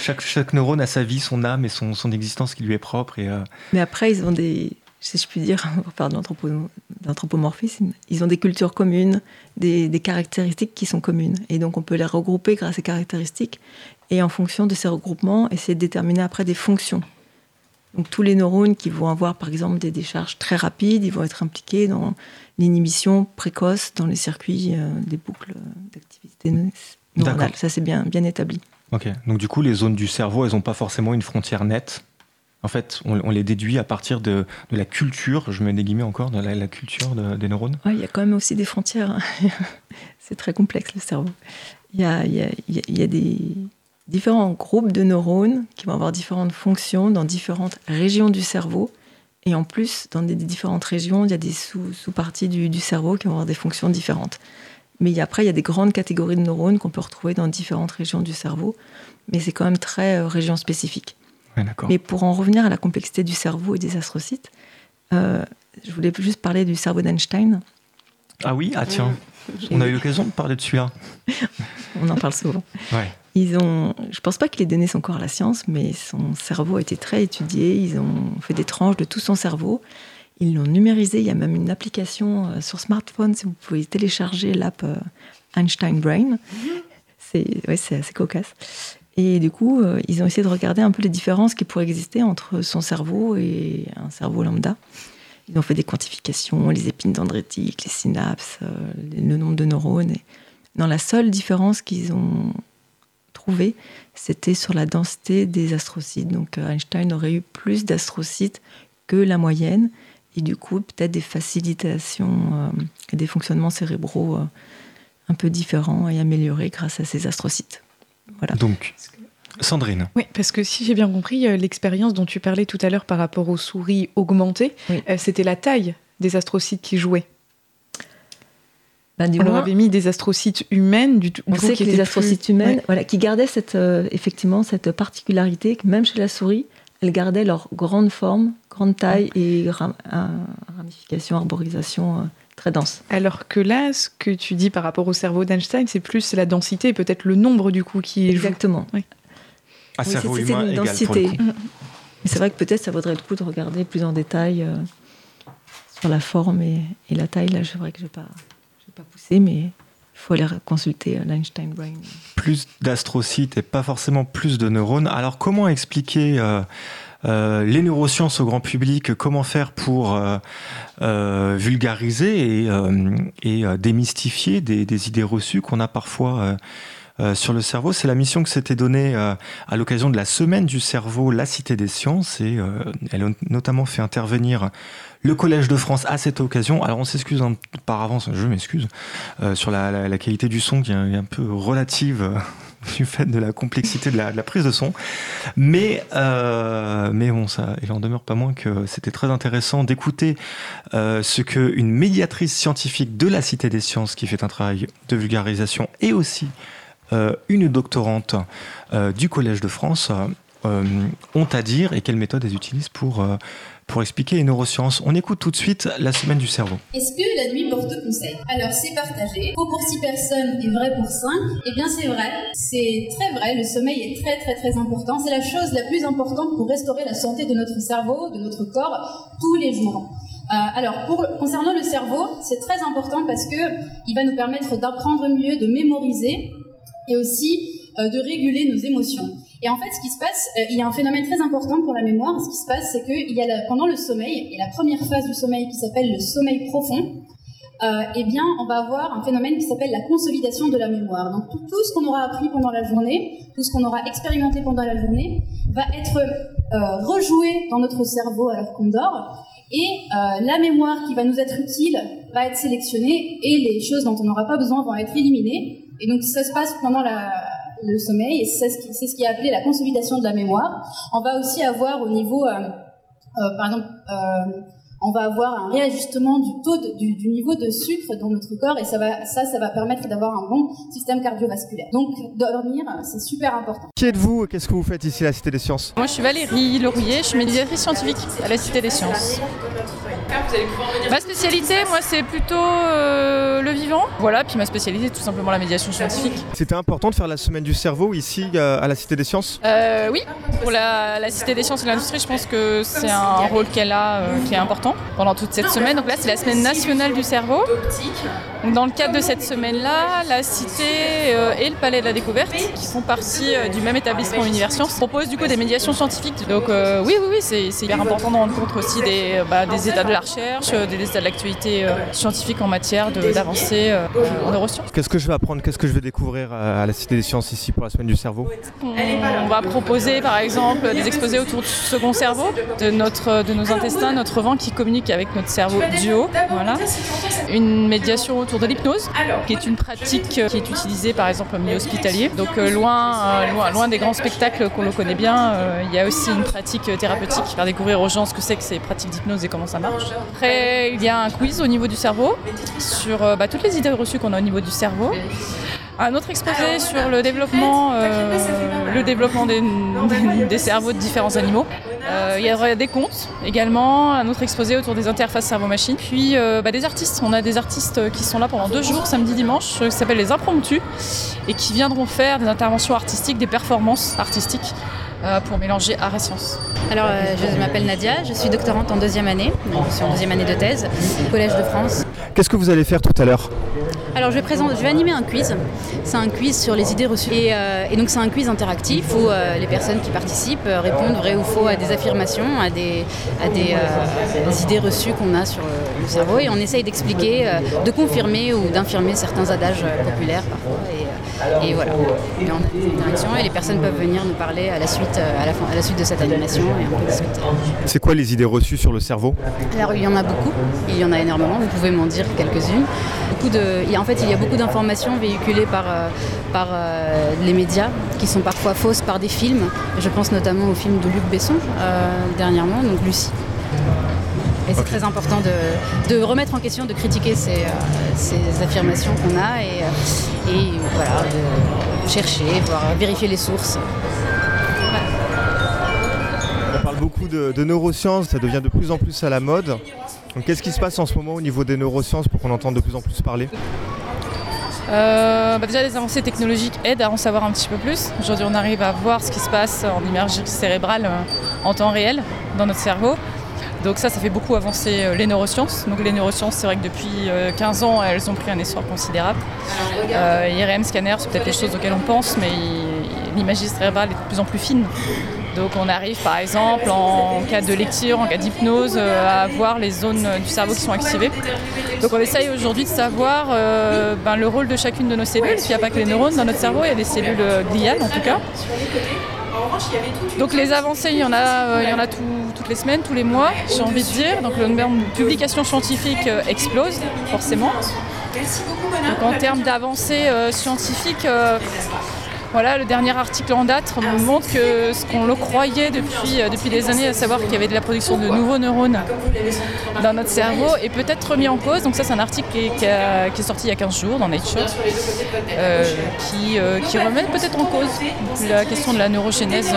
Chaque, chaque, neurone a sa vie, son âme et son, son existence qui lui est propre. Et, Mais après, ils ont des, si je puis dire, pour faire de l'anthropomorphisme, ils ont des cultures communes, des, caractéristiques qui sont communes. Et donc on peut les regrouper grâce à ces caractéristiques et en fonction de ces regroupements, essayer de déterminer après des fonctions. Donc tous les neurones qui vont avoir par exemple des décharges très rapides, ils vont être impliqués dans l'inhibition précoce dans les circuits euh, des boucles d'activité neuronale. Ça c'est bien, bien établi. Ok, donc du coup les zones du cerveau, elles n'ont pas forcément une frontière nette en fait, on, les déduit à partir de, la culture, je mets des guillemets encore, de la, culture des neurones. Oui, il y a quand même aussi des frontières. Hein. c'est très complexe le cerveau. Il y a, des différents groupes de neurones qui vont avoir différentes fonctions dans différentes régions du cerveau. Et en plus, dans des, différentes régions, il y a des sous-parties du, cerveau qui vont avoir des fonctions différentes. Mais après, il y a des grandes catégories de neurones qu'on peut retrouver dans différentes régions du cerveau. Mais c'est quand même très euh, région spécifique. Mais pour en revenir à la complexité du cerveau et des astrocytes, euh, je voulais juste parler du cerveau d'Einstein. Ah oui, ah tiens, on a eu l'occasion de parler de celui-là. on en parle souvent. Ils ont, je pense pas qu'il ait donné son corps à la science, mais son cerveau a été très étudié. Ils ont fait des tranches de tout son cerveau. Ils l'ont numérisé. Il y a même une application euh, sur smartphone si vous pouvez télécharger l'app euh, Einstein Brain. Mm-hmm. C'est ouais, c'est assez cocasse. Et du coup, euh, ils ont essayé de regarder un peu les différences qui pourraient exister entre son cerveau et un cerveau lambda. Ils ont fait des quantifications, les épines dendritiques, les synapses, euh, le nombre de neurones. Et dans la seule différence qu'ils ont trouvée, c'était sur la densité des astrocytes. Donc euh, Einstein aurait eu plus d'astrocytes que la moyenne, et du coup peut-être des facilitations et des fonctionnements cérébraux un peu différents et améliorés grâce à ces astrocytes. Donc, Sandrine. Oui, parce que si j'ai bien compris, euh, l'expérience dont tu parlais tout à l'heure par rapport aux souris augmentées, euh, c'était la taille des astrocytes qui jouaient. Ben, on leur avait mis des astrocytes humaines, du, on sait que les astrocytes humaines, voilà, qui gardaient cette, euh, effectivement cette particularité que même chez la souris, elles gardaient leur grande forme, grande taille et ramification, arborisation très dense. Alors que là, ce que tu dis par rapport au cerveau d'Einstein, c'est plus la densité et peut-être le nombre du coup qui Exactement. Oui. Un cerveau humain une densité. c'est vrai que peut-être ça vaudrait le coup de regarder plus en détail euh, sur la forme et, la taille. Là, c'est vrai que je ne vais, pas pousser, mais il faut aller consulter euh, l'Einstein Brain. Plus d'astrocytes et pas forcément plus de neurones. Alors, comment expliquer euh, euh, les neurosciences au grand public, comment faire pour euh, euh, vulgariser et, démystifier des, idées reçues qu'on a parfois sur le cerveau? C'est la mission que s'était donnée à l'occasion de la semaine du cerveau, la Cité des sciences, et elle a notamment fait intervenir le Collège de France à cette occasion. Alors on s'excuse par avance, je m'excuse, sur la, qualité du son qui est un peu relative du fait de la complexité de la, prise de son. Mais, euh, mais bon, ça, il en demeure pas moins que c'était très intéressant d'écouter euh, ce qu'une médiatrice scientifique de la Cité des Sciences, qui fait un travail de vulgarisation, et aussi euh, une doctorante du Collège de France, ont à dire et quelles méthodes elles utilisent pour pour expliquer les neurosciences. On écoute tout de suite la semaine du cerveau. Est-ce que la nuit porte conseil? Alors c'est partagé. Faux pour 6 personnes et vrai pour 5. Eh bien c'est vrai. C'est très vrai. Le sommeil est très très très important. C'est la chose la plus importante pour restaurer la santé de notre cerveau, de notre corps, tous les jours. Euh, alors, concernant le cerveau, c'est très important parce que il va nous permettre d'apprendre mieux, de mémoriser et aussi euh, de réguler nos émotions. Et en fait, ce qui se passe, euh, il y a un phénomène très important pour la mémoire. Ce qui se passe, c'est qu'il y a pendant le sommeil, et la première phase du sommeil qui s'appelle le sommeil profond, eh bien, on va avoir un phénomène qui s'appelle la consolidation de la mémoire. Donc, tout, ce qu'on aura appris pendant la journée, tout ce qu'on aura expérimenté pendant la journée, va être rejoué dans notre cerveau alors qu'on dort. Et la mémoire qui va nous être utile va être sélectionnée et les choses dont on n'aura pas besoin vont être éliminées. Et donc, ça se passe pendant la, le sommeil, et c'est ce, qui, ce qui est appelé la consolidation de la mémoire. On va aussi avoir au niveau, euh, euh, par exemple, euh, on va avoir un réajustement du taux du, du, niveau de sucre dans notre corps et ça va, ça, ça va permettre d'avoir un bon système cardiovasculaire. Donc dormir, c'est super important. Qui êtes-vous Qu'est-ce que vous faites ici à la Cité des Sciences? Moi, je suis Valérie Lerouillet, je suis médiatrice scientifique à la Cité des Sciences. Ma spécialité, moi, c'est plutôt euh, le vivant. Voilà, puis ma spécialité, c'est tout simplement la médiation scientifique. C'était important de faire la semaine du cerveau ici euh, à la Cité des Sciences? Euh, Oui, pour la, Cité des Sciences et l'industrie, je pense que c'est un rôle qu'elle a qui est important pendant toute cette semaine. Donc là, c'est la semaine nationale du cerveau. Dans le cadre de cette semaine-là, la Cité et le Palais de la Découverte, qui font partie du même établissement Universcience, proposent du coup des médiations scientifiques. Donc oui, oui, oui, c'est hyper important de rendre compte aussi des, bah, des états de la recherche, des états de l'actualité euh, scientifique en matière d'avancée euh, en neurosciences. Qu'est-ce que je vais apprendre? Qu'est-ce que je vais découvrir à la Cité des Sciences ici pour la semaine du cerveau? On va proposer par exemple des exposés autour du second cerveau, de, notre, de nos intestins, notre vent qui communique avec notre cerveau du haut. Voilà. Une médiation autour de l'hypnose, qui est une pratique qui est utilisée par exemple au milieu hospitalier. Donc euh, loin, loin, loin des grands spectacles qu'on le connaît bien, il y a aussi une pratique thérapeutique, faire découvrir aux gens ce que c'est que ces pratiques d'hypnose et comment ça marche. Après, il y a un quiz au niveau du cerveau sur euh, bah, toutes les idées reçues qu'on a au niveau du cerveau. Un autre exposé sur le développement, euh, le développement des, des, cerveaux de différents animaux. Euh, il y a des contes également, un autre exposé autour des interfaces cerveau-machine. Puis bah, des artistes. On a des artistes qui sont là pendant deux jours, samedi, dimanche, qui s'appellent les impromptus et qui viendront faire des interventions artistiques, des performances artistiques pour mélanger art et science. Alors, euh, je m'appelle Nadia, je suis doctorante en deuxième année, donc je suis en deuxième année de thèse au Collège de France. Qu'est-ce que vous allez faire tout à l'heure alors je vais, présenter, je vais animer un quiz. C'est un quiz sur les idées reçues. Et, euh, donc c'est un quiz interactif où euh, les personnes qui participent répondent vrai ou faux à des affirmations, à des, à des, idées reçues qu'on a sur le cerveau. Et on essaye d'expliquer, de confirmer ou d'infirmer certains adages populaires parfois. Et, voilà. Et on a des interactions et les personnes peuvent venir nous parler à la suite, à la, fin, à la suite de cette animation. C'est quoi les idées reçues sur le cerveau? Alors il y en a beaucoup, il y en a énormément, vous pouvez m'en dire quelques-unes. De, en fait, il y a beaucoup d'informations véhiculées par, euh, par euh, les médias qui sont parfois fausses par des films. Je pense notamment au film de Luc Besson euh, dernièrement, donc Lucie. Et c'est très important de, de, remettre en question, de critiquer ces, ces affirmations qu'on a et, et, voilà, de chercher, voir, vérifier les sources beaucoup de, neurosciences, ça devient de plus en plus à la mode. qu'est-ce qui se passe en ce moment au niveau des neurosciences pour qu'on entende de plus en plus parler? Euh, bah déjà, les avancées technologiques aident à en savoir un petit peu plus. Aujourd'hui, on arrive à voir ce qui se passe en imagerie cérébrale euh, en temps réel dans notre cerveau. Donc ça, ça fait beaucoup avancer euh, les neurosciences. Donc les neurosciences, c'est vrai que depuis 15 ans, elles ont pris un essor considérable. IRM, scanner, c'est peut-être les choses auxquelles on pense, mais l'imagerie cérébrale est de plus en plus fine. Donc on arrive par exemple en cas de lecture, en cas d'hypnose, euh, à voir les zones du cerveau qui sont activées. Donc on essaye aujourd'hui de savoir euh, ben, le rôle de chacune de nos cellules. Il n'y a pas que les neurones dans notre cerveau, il y a des cellules euh, gliales en tout cas. Donc les avancées, il y en a, il y en a toutes les semaines, tous les mois, j'ai envie de dire. Donc le nombre de publications scientifiques explose forcément. Donc en termes d'avancées scientifiques, voilà, le dernier article en date montre que ce qu'on le croyait depuis, euh, depuis des années, à savoir qu'il y avait de la production de nouveaux neurones dans notre cerveau, est peut-être remis en cause. Donc ça, c'est un article qui est, sorti il y a 15 jours dans Nature, euh, qui, euh, qui, remet peut-être en cause la question de la neurogénèse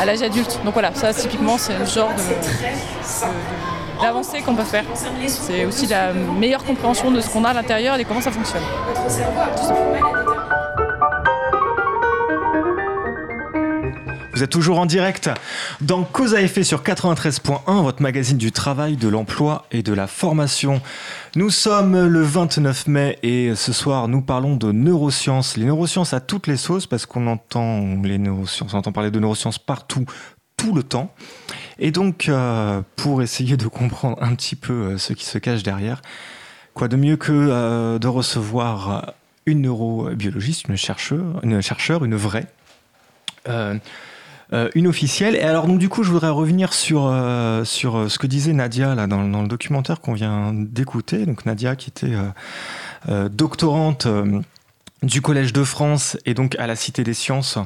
à l'âge adulte. Donc voilà, ça, typiquement, c'est le genre de, d'avancée qu'on peut faire. C'est aussi la meilleure compréhension de ce qu'on a à l'intérieur et comment ça fonctionne. Vous êtes toujours en direct dans Cause à effet sur 93.1, votre magazine du travail, de l'emploi et de la formation. Nous sommes le 29 mai et ce soir nous parlons de neurosciences. Les neurosciences à toutes les sauces parce qu'on entend les neurosciences, on entend parler de neurosciences partout, tout le temps. Et donc, euh, pour essayer de comprendre un petit peu euh, ce qui se cache derrière, Quoi de mieux que de recevoir une neurobiologiste, une chercheur, une, chercheur, une vraie, une officielle. Et alors, donc, du coup, je voudrais revenir sur, sur ce que disait Nadia là, dans, dans le documentaire qu'on vient d'écouter. Donc, Nadia, qui était doctorante du Collège de France et donc à la Cité des Sciences.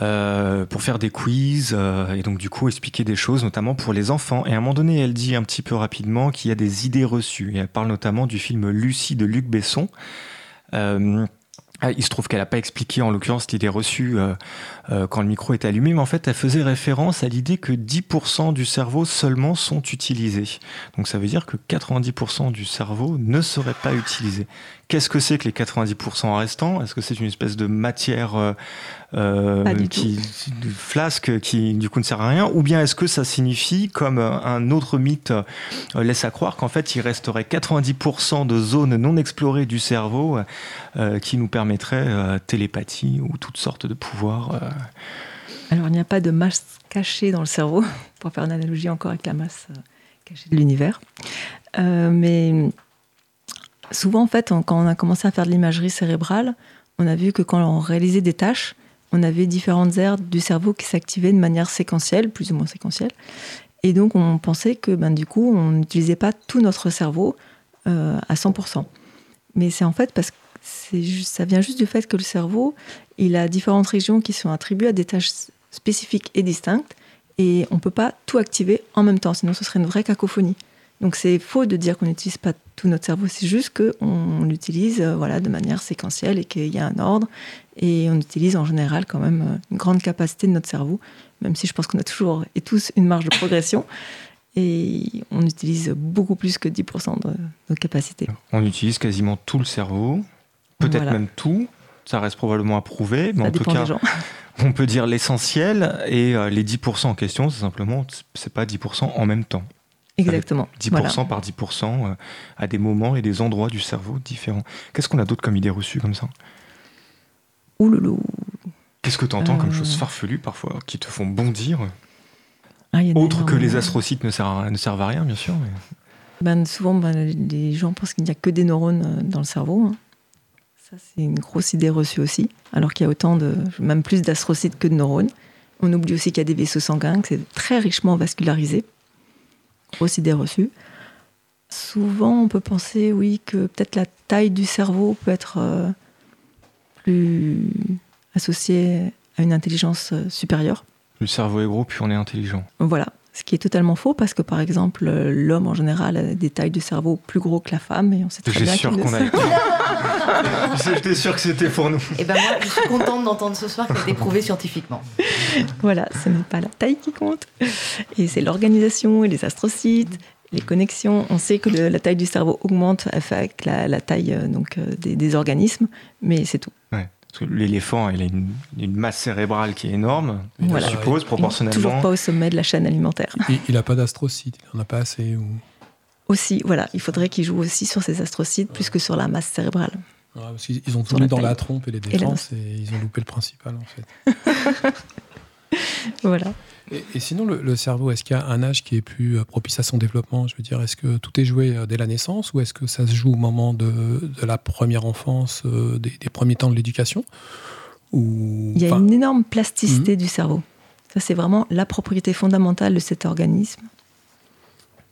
Euh, pour faire des quiz euh, et donc du coup expliquer des choses, notamment pour les enfants. Et à un moment donné, elle dit un petit peu rapidement qu'il y a des idées reçues. Et elle parle notamment du film Lucie de Luc Besson. Euh, il se trouve qu'elle n'a pas expliqué en l'occurrence l'idée reçue euh, euh, quand le micro est allumé, mais en fait elle faisait référence à l'idée que 10% du cerveau seulement sont utilisés. Donc ça veut dire que 90% du cerveau ne serait pas utilisé. Qu'est-ce que c'est que les 90% restants? Est-ce que c'est une espèce de matière euh, euh qui, flasque qui du coup ne sert à rien. Ou bien est-ce que ça signifie, comme un autre mythe laisse à croire, qu'en fait il resterait 90% de zones non explorées du cerveau qui nous permettraient télépathie ou toutes sortes de pouvoirs alors, il n'y a pas de masse cachée dans le cerveau, pour faire une analogie encore avec la masse euh, cachée de l'univers. Euh, mais souvent, en fait, quand on a commencé à faire de l'imagerie cérébrale, on a vu que quand on réalisait des tâches, on avait différentes aires du cerveau qui s'activaient de manière séquentielle, plus ou moins séquentielle. Et donc, on pensait que ben, du coup, on n'utilisait pas tout notre cerveau euh, à 100%. Mais c'est en fait parce que ça vient juste du fait que le cerveau, il a différentes régions qui sont attribuées à des tâches spécifiques et distinctes, et on ne peut pas tout activer en même temps, sinon ce serait une vraie cacophonie. Donc c'est faux de dire qu'on n'utilise pas tout notre cerveau, c'est juste qu'on l'utilise euh, voilà, de manière séquentielle et qu'il y a un ordre, et on utilise en général quand même euh, une grande capacité de notre cerveau, même si je pense qu'on a toujours et tous une marge de progression. Et on utilise beaucoup plus que 10% de nos capacités. On utilise quasiment tout le cerveau, peut-être même tout. Ça reste probablement à prouver, mais en tout cas, on peut dire l'essentiel et euh, les 10% en question, c'est simplement, c'est pas 10% en même temps. Exactement. 10% par 10% euh, à des moments et des endroits du cerveau différents. Qu'est-ce qu'on a d'autre comme idée reçue comme ça? Ouloulou. Qu'est-ce que tu entends comme euh. choses farfelues parfois qui te font bondir? Ah, Autre que les astrocytes ne servent, à, ne servent à rien, bien sûr. Ben, souvent, ben, les gens pensent qu'il n'y a que des neurones dans le cerveau. Hein. Ça, c'est une grosse idée reçue aussi, alors qu'il y a autant de, même plus d'astrocytes que de neurones. On oublie aussi qu'il y a des vaisseaux sanguins, que c'est très richement vascularisé. Grosse idée reçue. Souvent, on peut penser, oui, que peut-être la taille du cerveau peut être euh, plus associée à une intelligence euh, supérieure. Le cerveau est gros, puis on est intelligent. Voilà. Ce qui est totalement faux parce que, par exemple, l'homme en général a des tailles de cerveau plus gros que la femme et on sait très bien sûr qu'on a. J'étais sûr que c'était pour nous. Et eh ben moi, je suis contente d'entendre ce soir que c'est prouvé scientifiquement. Voilà, ce n'est pas la taille qui compte, et c'est l'organisation et les astrocytes, les connexions. On sait que la taille du cerveau augmente avec la, taille euh, donc, euh, des, organismes, mais c'est tout. Ouais. L'éléphant, il a une, masse cérébrale qui est énorme, je suppose, proportionnellement. toujours pas au sommet de la chaîne alimentaire. Il n'a pas d'astrocytes, il n'en a pas assez. Ou... Aussi, voilà, il faudrait qu'il joue aussi sur ses astrocytes plus que sur la masse cérébrale. ils ont tout mis dans la trompe et les défenses et, ils ont loupé le principal en fait. voilà. Et, sinon, le, cerveau, est-ce qu'il y a un âge qui est plus euh, propice à son développement? Je veux dire, est-ce que tout est joué euh, dès la naissance ou est-ce que ça se joue au moment de, la première enfance, euh, des, premiers temps de l'éducation? Ou... Il y a une énorme plasticité mhm. du cerveau. Ça, c'est vraiment la propriété fondamentale de cet organisme,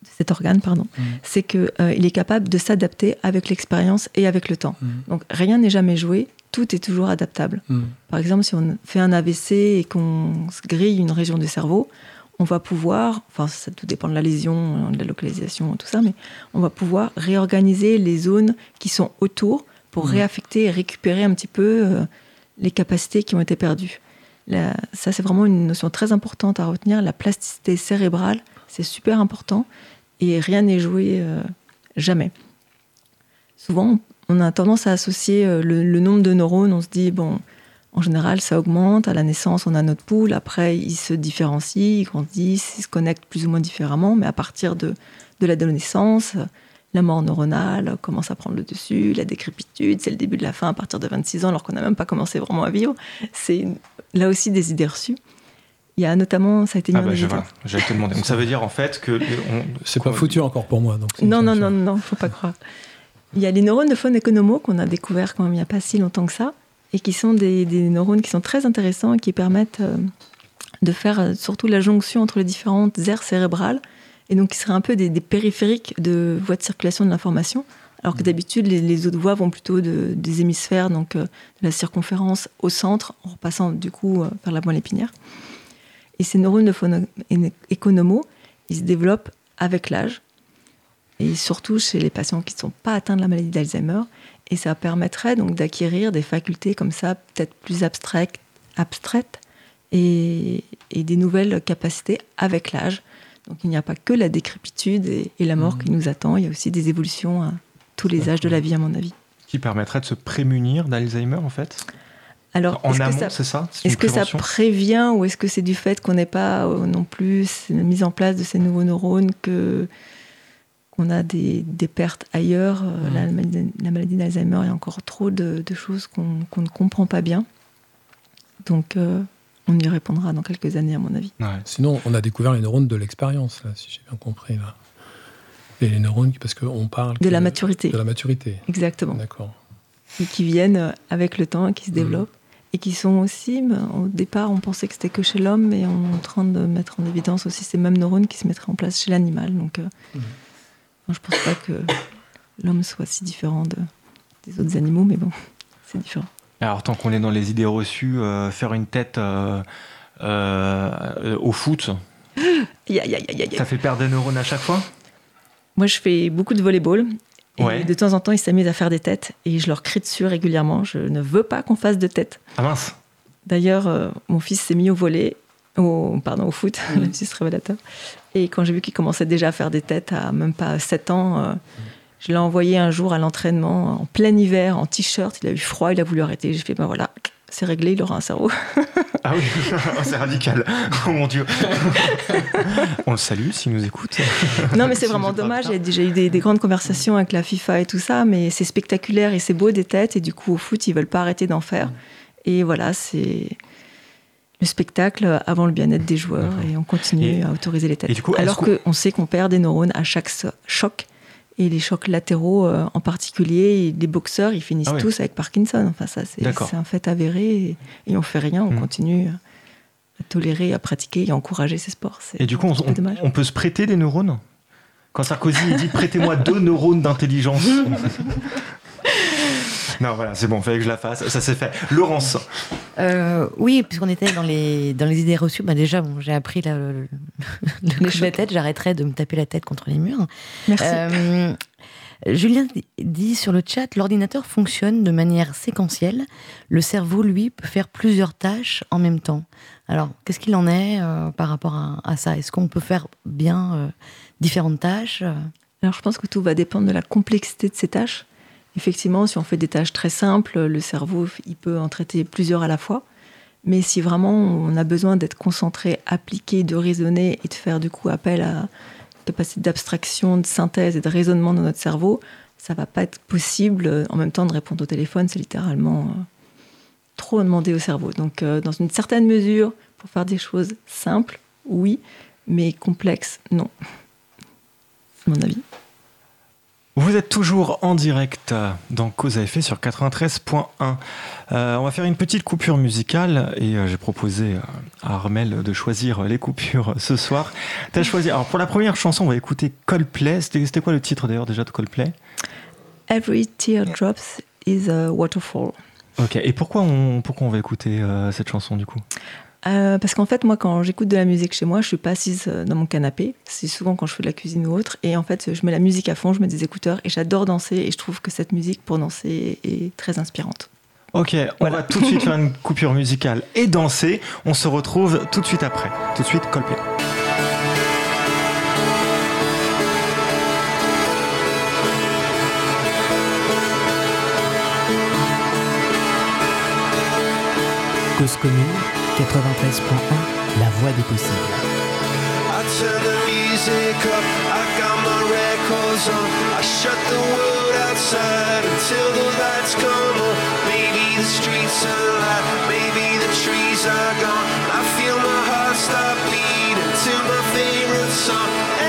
de cet organe, pardon. Mhm. C'est qu'il il est capable de s'adapter avec l'expérience et avec le temps. Mhm. Donc, rien n'est jamais joué tout est toujours adaptable. Hmm. Par exemple, si on fait un AVC et qu'on grille une région du cerveau, on va pouvoir, enfin ça tout dépend de la lésion, de la localisation, tout ça, mais on va pouvoir réorganiser les zones qui sont autour pour hmm. réaffecter et récupérer un petit peu euh, les capacités qui ont été perdues. ça, c'est vraiment une notion très importante à retenir. La plasticité cérébrale, c'est super important et rien n'est joué euh, jamais. Souvent, on a tendance à associer euh, le, nombre de neurones. On se dit, bon, en général, ça augmente. À la naissance, on a notre poule. Après, ils se différencient, ils grandissent, ils se connectent plus ou moins différemment. Mais à partir de, de l'adolescence, la mort neuronale commence à prendre le dessus, la décrépitude, c'est le début de la fin à partir de 26 ans, alors qu'on n'a même pas commencé vraiment à vivre. C'est là aussi des idées reçues. Il y a notamment, ça a été mis ah bah, J'allais te demander. Donc ça veut dire en fait que. C'est pas foutu encore pour moi. Donc non, non, non, non, faut pas croire. Il y a les neurones de faune économo qu'on a découvert quand même il n'y a pas si longtemps que ça, et qui sont des, neurones qui sont très intéressants et qui permettent euh, de faire euh, surtout la jonction entre les différentes aires cérébrales, et donc qui seraient un peu des, périphériques de voies de circulation de l'information, alors que d'habitude les, autres voies vont plutôt des hémisphères, donc euh, de la circonférence au centre, en repassant du coup par la moelle épinière. Et ces neurones de faune économo, ils se développent avec l'âge, et surtout chez les patients qui ne sont pas atteints de la maladie d'Alzheimer. Et ça permettrait donc d'acquérir des facultés comme ça, peut-être plus abstraites, abstraites et, des nouvelles capacités avec l'âge. Donc il n'y a pas que la décrépitude et, la mort qui mmh. nous attend, il y a aussi des évolutions à tous les âges de la vie, à mon avis. Qui permettrait de se prémunir d'Alzheimer, en fait? Alors, en amont, c'est ça? Est-ce que ça prévient ou est-ce que c'est du fait qu'on n'ait pas euh, non plus mise en place de ces nouveaux neurones que on a des, pertes ailleurs. Euh, mmh. La, maladie d'Alzheimer, il y a encore trop de, choses qu'on ne comprend pas bien. Donc, euh, on y répondra dans quelques années, à mon avis. Sinon, on a découvert les neurones de l'expérience, si j'ai bien compris. Là. Et les neurones, parce qu'on parle. De la maturité. De la maturité. Exactement. D'accord. Et qui viennent avec le temps, qui se mmh. développent. Et qui sont aussi, au départ, on pensait que c'était que chez l'homme, mais on est en train de mettre en évidence aussi ces mêmes neurones qui se mettraient en place chez l'animal. Donc, euh, mmh. Je je pense pas que l'homme soit si différent des autres animaux, mais bon, c'est différent. Alors, tant qu'on est dans les idées reçues, euh, faire une tête euh, euh, au foot, ça fait perdre des neurones à chaque fois? Moi, je fais beaucoup de volleyball. Et de temps en temps, ils s'amusent à faire des têtes et je leur crie dessus régulièrement. Je ne veux pas qu'on fasse de tête. Ah mince D'ailleurs, mon fils s'est mis au volet au, pardon, au foot, mmh. même si c'est révélateur. Et quand j'ai vu qu'il commençait déjà à faire des têtes à même pas 7 ans, euh, je l'ai envoyé un jour à l'entraînement en plein hiver, en t-shirt. Il a eu froid, il a voulu arrêter. J'ai fait, ben voilà, c'est réglé, il aura un cerveau. ah oui, c'est radical. Oh mon Dieu. On le salue s'il nous écoute. non, mais c'est vraiment dommage. Il y a déjà eu des, des, grandes conversations avec la FIFA et tout ça, mais c'est spectaculaire et c'est beau des têtes. Et du coup, au foot, ils veulent pas arrêter d'en faire. Et voilà, c'est le spectacle avant le bien-être des joueurs et on continue à autoriser les têtes. Alors qu'on sait qu'on perd des neurones à chaque choc et les chocs latéraux euh, en particulier, les boxeurs, ils finissent ah tous avec Parkinson. Enfin, ça, c'est un fait avéré et, on fait rien, on mmh. continue à tolérer, à pratiquer et à encourager ces sports. Et du coup, on, on, peut se prêter des neurones? Quand Sarkozy dit prêtez-moi deux neurones d'intelligence. Non, voilà, c'est bon, fallait que je la fasse. Ça s'est fait. Laurence. Euh, oui, puisqu'on était dans les, dans les idées reçues, bah déjà, bon, j'ai appris le, le, la tête. J'arrêterai de me taper la tête contre les murs. Merci. Euh, Julien dit sur le chat, l'ordinateur fonctionne de manière séquentielle. Le cerveau, lui, peut faire plusieurs tâches en même temps. Alors, qu'est-ce qu'il en est euh, par rapport à, ça? Est-ce qu'on peut faire bien différentes tâches? Alors, je pense que tout va dépendre de la complexité de ces tâches. Effectivement, si on fait des tâches très simples, le cerveau, il peut en traiter plusieurs à la fois. Mais si vraiment on a besoin d'être concentré, appliqué, de raisonner et de faire du coup appel à capacité d'abstraction, de synthèse et de raisonnement dans notre cerveau, ça va pas être possible en même temps de répondre au téléphone. C'est littéralement euh, trop demander au cerveau. Donc, euh, dans une certaine mesure, pour faire des choses simples, oui, mais complexes, non. C'est mon avis. Vous êtes toujours en direct dans Cause à effet sur 93.1. Euh, on va faire une petite coupure musicale et euh, j'ai proposé à Armel de choisir les coupures ce soir. Tu as choisi. Alors pour la première chanson, on va écouter Coldplay. C'était quoi le titre d'ailleurs déjà de Coldplay? Every tear drops is a waterfall. Ok, et pourquoi on, pourquoi on va écouter euh, cette chanson du coup? Euh, parce qu'en fait, moi, quand j'écoute de la musique chez moi, je suis pas assise euh, dans mon canapé. C'est souvent quand je fais de la cuisine ou autre. Et en fait, je mets la musique à fond, je mets des écouteurs et j'adore danser. Et je trouve que cette musique pour danser est très inspirante. Ok, on va tout de suite faire une coupure musicale et danser. On se retrouve tout de suite après. Tout de suite, Coldplay. Cause commune 93.1, la voix des possibles. I turn the music up, I got my records on. I shut the world outside until the lights come on. Maybe the streets are alive, maybe the trees are gone. I feel my heart stop beating to my favorite song.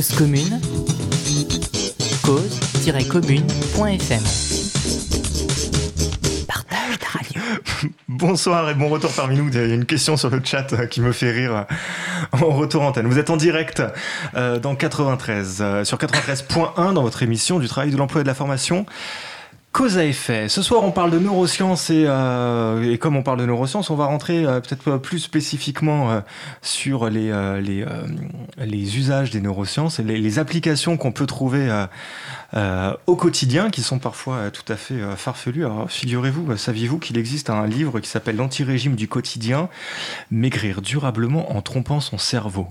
Cause commune, cause-commune.fm. Partage ta radio. Bonsoir et bon retour parmi nous. Il y a une question sur le chat euh, qui me fait rire euh, en retour antenne. Vous êtes en direct euh, dans 93, sur 93.1 dans votre émission du travail de l'emploi et de la formation. Cause à effet. Ce soir, on parle de neurosciences et, euh, comme on parle de neurosciences, on va rentrer euh, peut-être plus spécifiquement euh, sur les, usages des neurosciences et les, les applications qu'on peut trouver au quotidien qui sont parfois tout à fait farfelues. Alors, figurez-vous, saviez-vous qu'il existe un livre qui s'appelle L'anti-régime du quotidien, maigrir durablement en trompant son cerveau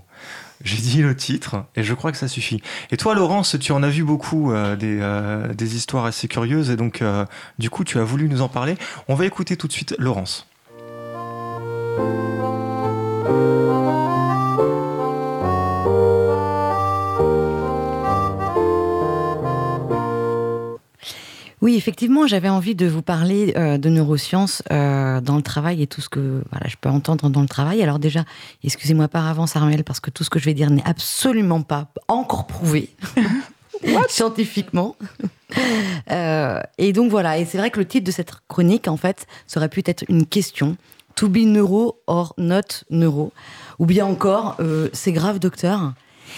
j'ai dit le titre et je crois que ça suffit. Et toi, Laurence, tu en as vu beaucoup euh, des, euh, des, histoires assez curieuses et donc euh, du coup, tu as voulu nous en parler. On va écouter tout de suite Laurence. Oui, effectivement, j'avais envie de vous parler euh, de neurosciences euh, dans le travail et tout ce que voilà, je peux entendre dans le travail. Alors déjà, excusez-moi par avance, Armel, parce que tout ce que je vais dire n'est absolument pas encore prouvé scientifiquement. Euh, et donc voilà, et c'est vrai que le titre de cette chronique, en fait, serait pu être une question. To be neuro or not neuro. Ou bien encore, euh, c'est grave, docteur?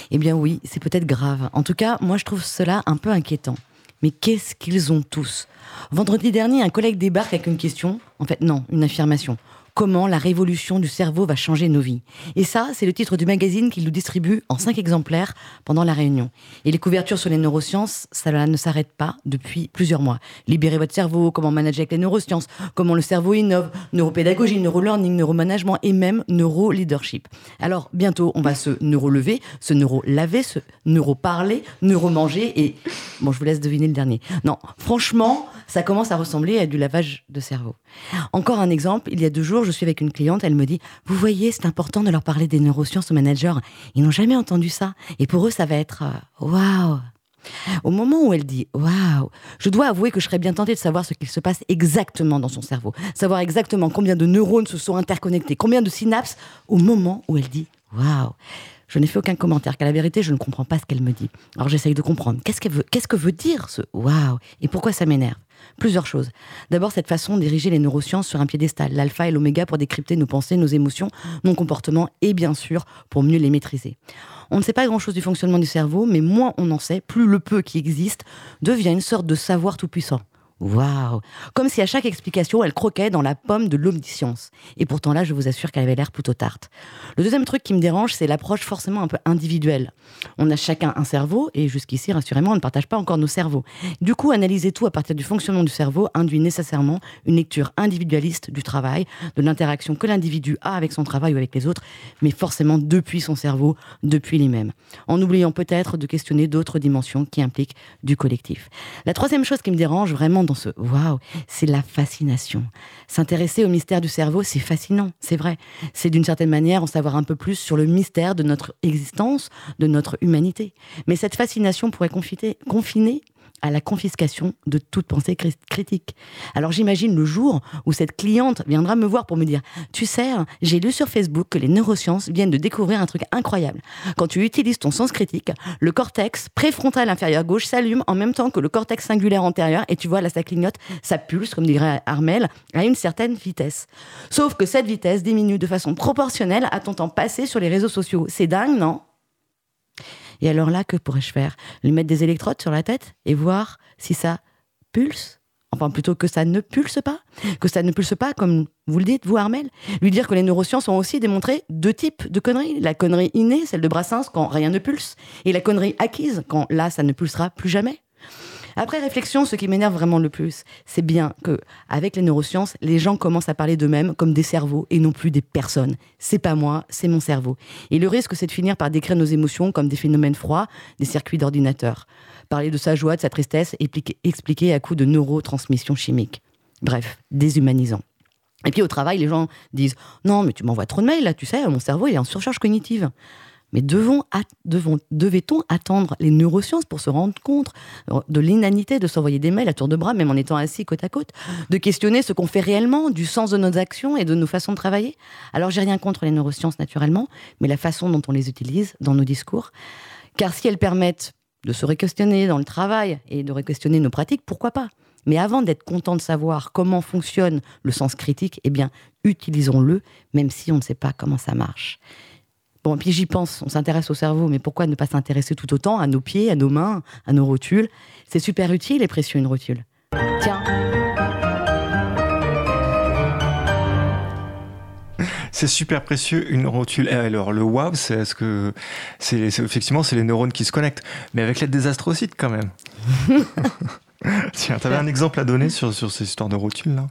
Eh bien oui, c'est peut-être grave. En tout cas, moi, je trouve cela un peu inquiétant. Mais qu'est-ce qu'ils ont tous? Vendredi dernier, un collègue débarque avec une question, en fait non, une affirmation. Comment la révolution du cerveau va changer nos vies Et ça, c'est le titre du magazine qu'il nous distribue en cinq exemplaires pendant la réunion. Et les couvertures sur les neurosciences, ça ne s'arrête pas depuis plusieurs mois. Libérer votre cerveau, comment manager avec les neurosciences, comment le cerveau innove, neuropédagogie, neurolearning, neuromanagement et même neuroleadership. Alors, bientôt, on va se neurolever, se neurolaver, se neuroparler, neuromanger et... Bon, je vous laisse deviner le dernier. Non, franchement, ça commence à ressembler à du lavage de cerveau. Encore un exemple, il y a deux jours, je suis avec une cliente, elle me dit Vous voyez, c'est important de leur parler des neurosciences aux managers. Ils n'ont jamais entendu ça. Et pour eux, ça va être Waouh au moment où elle dit Waouh, je dois avouer que je serais bien tentée de savoir ce qu'il se passe exactement dans son cerveau, savoir exactement combien de neurones se sont interconnectés, combien de synapses, au moment où elle dit Waouh. Je n'ai fait aucun commentaire, qu'à la vérité, je ne comprends pas ce qu'elle me dit. Alors j'essaye de comprendre. Qu'est-ce qu'elle veut, qu'est-ce que veut dire ce waouh Et pourquoi ça m'énerve? Plusieurs choses. D'abord, cette façon d'ériger les neurosciences sur un piédestal, l'alpha et l'oméga pour décrypter nos pensées, nos émotions, nos comportements et bien sûr pour mieux les maîtriser. On ne sait pas grand-chose du fonctionnement du cerveau, mais moins on en sait, plus le peu qui existe devient une sorte de savoir tout-puissant. Waouh Comme si à chaque explication, elle croquait dans la pomme de l'omniscience. Et pourtant là, je vous assure qu'elle avait l'air plutôt tarte. Le deuxième truc qui me dérange, c'est l'approche forcément un peu individuelle. On a chacun un cerveau, et jusqu'ici, rassurément, on ne partage pas encore nos cerveaux. Du coup, analyser tout à partir du fonctionnement du cerveau induit nécessairement une lecture individualiste du travail, de l'interaction que l'individu a avec son travail ou avec les autres, mais forcément depuis son cerveau, depuis lui-même. En oubliant peut-être de questionner d'autres dimensions qui impliquent du collectif. La troisième chose qui me dérange vraiment waouh, c'est la fascination. S'intéresser au mystère du cerveau, c'est fascinant, c'est vrai. C'est d'une certaine manière en savoir un peu plus sur le mystère de notre existence, de notre humanité. Mais cette fascination pourrait confiner, confiner à la confiscation de toute pensée critique. Alors j'imagine le jour où cette cliente viendra me voir pour me dire Tu sais, j'ai lu sur Facebook que les neurosciences viennent de découvrir un truc incroyable. Quand tu utilises ton sens critique, le cortex préfrontal inférieur gauche s'allume en même temps que le cortex singulaire antérieur et tu vois là ça clignote, ça pulse, comme dirait Armel, à une certaine vitesse. Sauf que cette vitesse diminue de façon proportionnelle à ton temps passé sur les réseaux sociaux. C'est dingue, non? Et alors là, que pourrais-je faire? Lui mettre des électrodes sur la tête et voir si ça pulse? Enfin, plutôt que ça ne pulse pas? Que ça ne pulse pas, comme vous le dites, vous, Armel? Lui dire que les neurosciences ont aussi démontré deux types de conneries. La connerie innée, celle de Brassens, quand rien ne pulse, et la connerie acquise, quand là, ça ne pulsera plus jamais. Après réflexion, ce qui m'énerve vraiment le plus, c'est bien que, avec les neurosciences, les gens commencent à parler d'eux-mêmes comme des cerveaux et non plus des personnes. C'est pas moi, c'est mon cerveau. Et le risque, c'est de finir par décrire nos émotions comme des phénomènes froids, des circuits d'ordinateur. Parler de sa joie, de sa tristesse, expliquer à coup de neurotransmission chimique. Bref, déshumanisant. Et puis au travail, les gens disent Non, mais tu m'envoies trop de mails là, tu sais, mon cerveau est en surcharge cognitive. Mais devons, devait-on attendre les neurosciences pour se rendre compte de l'inanité de s'envoyer des mails à tour de bras, même en étant assis côte à côte, de questionner ce qu'on fait réellement, du sens de nos actions et de nos façons de travailler? Alors j'ai rien contre les neurosciences naturellement, mais la façon dont on les utilise dans nos discours. Car si elles permettent de se réquestionner dans le travail et de réquestionner nos pratiques, pourquoi pas? Mais avant d'être content de savoir comment fonctionne le sens critique, eh bien, utilisons-le, même si on ne sait pas comment ça marche. Bon, et puis j'y pense, on s'intéresse au cerveau, mais pourquoi ne pas s'intéresser tout autant à nos pieds, à nos mains, à nos rotules? C'est super utile et précieux une rotule. Tiens. C'est super précieux une rotule. Et alors le wow, c'est ce que c'est effectivement c'est les neurones qui se connectent, mais avec l'aide des astrocytes quand même. tiens, t'avais un exemple à donner sur sur ces histoires de rotules là?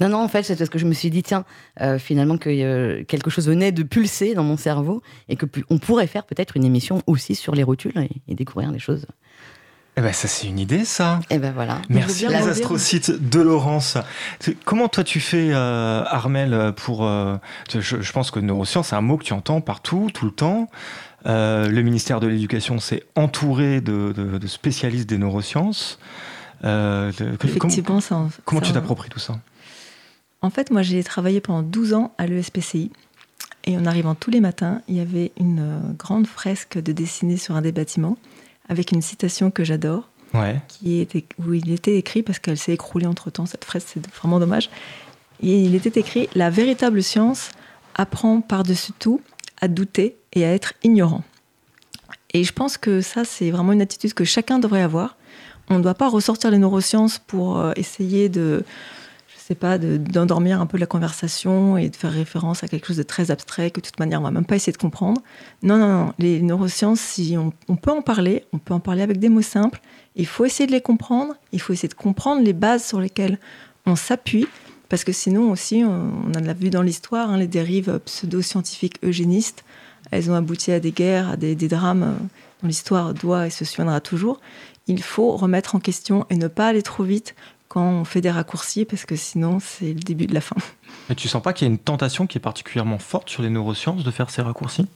Non, non, en fait, c'est parce que je me suis dit, tiens, euh, finalement, que euh, quelque chose venait de pulser dans mon cerveau et que on pourrait faire peut-être une émission aussi sur les rotules et, découvrir les choses. Eh ben, ça, c'est une idée, ça. Eh ben, voilà. Merci, les astrocytes de Laurence. Comment, toi, tu fais, euh, Armel, pour. Je, pense que neurosciences, c'est un mot que tu entends partout, tout le temps. le ministère de l'Éducation s'est entouré de, spécialistes des neurosciences. Effectivement, comment, ça, comment tu t'appropries tout ça? En fait, moi, j'ai travaillé pendant 12 ans à l'ESPCI. Et en arrivant tous les matins, il y avait une euh, grande fresque de dessinée sur un des bâtiments, avec une citation que j'adore, qui était, où il était écrit, parce qu'elle s'est écroulée entre-temps, cette fresque, c'est vraiment dommage. Et il était écrit La véritable science apprend par-dessus tout à douter et à être ignorant. Et je pense que ça, c'est vraiment une attitude que chacun devrait avoir. On ne doit pas ressortir les neurosciences pour euh, essayer de c'est pas d'endormir un peu la conversation et de faire référence à quelque chose de très abstrait que de toute manière on va même pas essayer de comprendre. Non, non, non. Les neurosciences, si on, peut en parler, on peut en parler avec des mots simples. Il faut essayer de les comprendre. Il faut essayer de comprendre les bases sur lesquelles on s'appuie. Parce que sinon aussi, on, a vu dans l'histoire, hein, les dérives pseudo-scientifiques eugénistes, elles ont abouti à des guerres, à des, des drames euh, dont l'histoire doit et se souviendra toujours. Il faut remettre en question et ne pas aller trop vite quand on fait des raccourcis, parce que sinon, c'est le début de la fin. Et tu sens pas qu'il y a une tentation qui est particulièrement forte sur les neurosciences de faire ces raccourcis?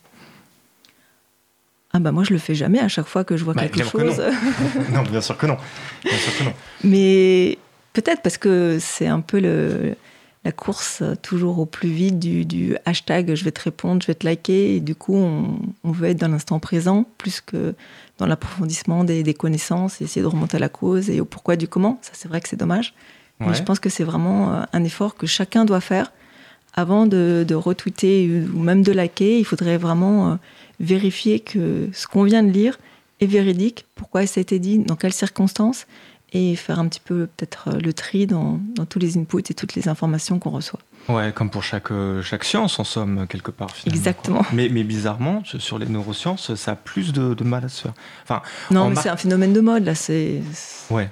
Ah bah moi je le fais jamais à chaque fois que je vois bah, quelque chose. non. bien sûr que non. Bien sûr que non. Mais peut-être parce que c'est un peu le, la course toujours au plus vite du, hashtag je vais te répondre, je vais te liker. Et du coup, on, on veut être dans l'instant présent plus que dans l'approfondissement des, connaissances et essayer de remonter à la cause et au pourquoi du comment. Ça, c'est vrai que c'est dommage. Mais je pense que c'est vraiment euh, un effort que chacun doit faire avant de, retweeter ou même de liker. Il faudrait vraiment euh, vérifier que ce qu'on vient de lire est véridique, pourquoi ça a été dit, dans quelles circonstances, et faire un petit peu peut-être euh, le tri dans, dans tous les inputs et toutes les informations qu'on reçoit. Ouais, comme pour chaque, euh, chaque science, en somme, quelque part. Finalement, Exactement. Mais, mais, bizarrement, sur les neurosciences, ça a plus de, de mal à se faire. Enfin, non, mais c'est un phénomène de mode, là. C'est. Ouais.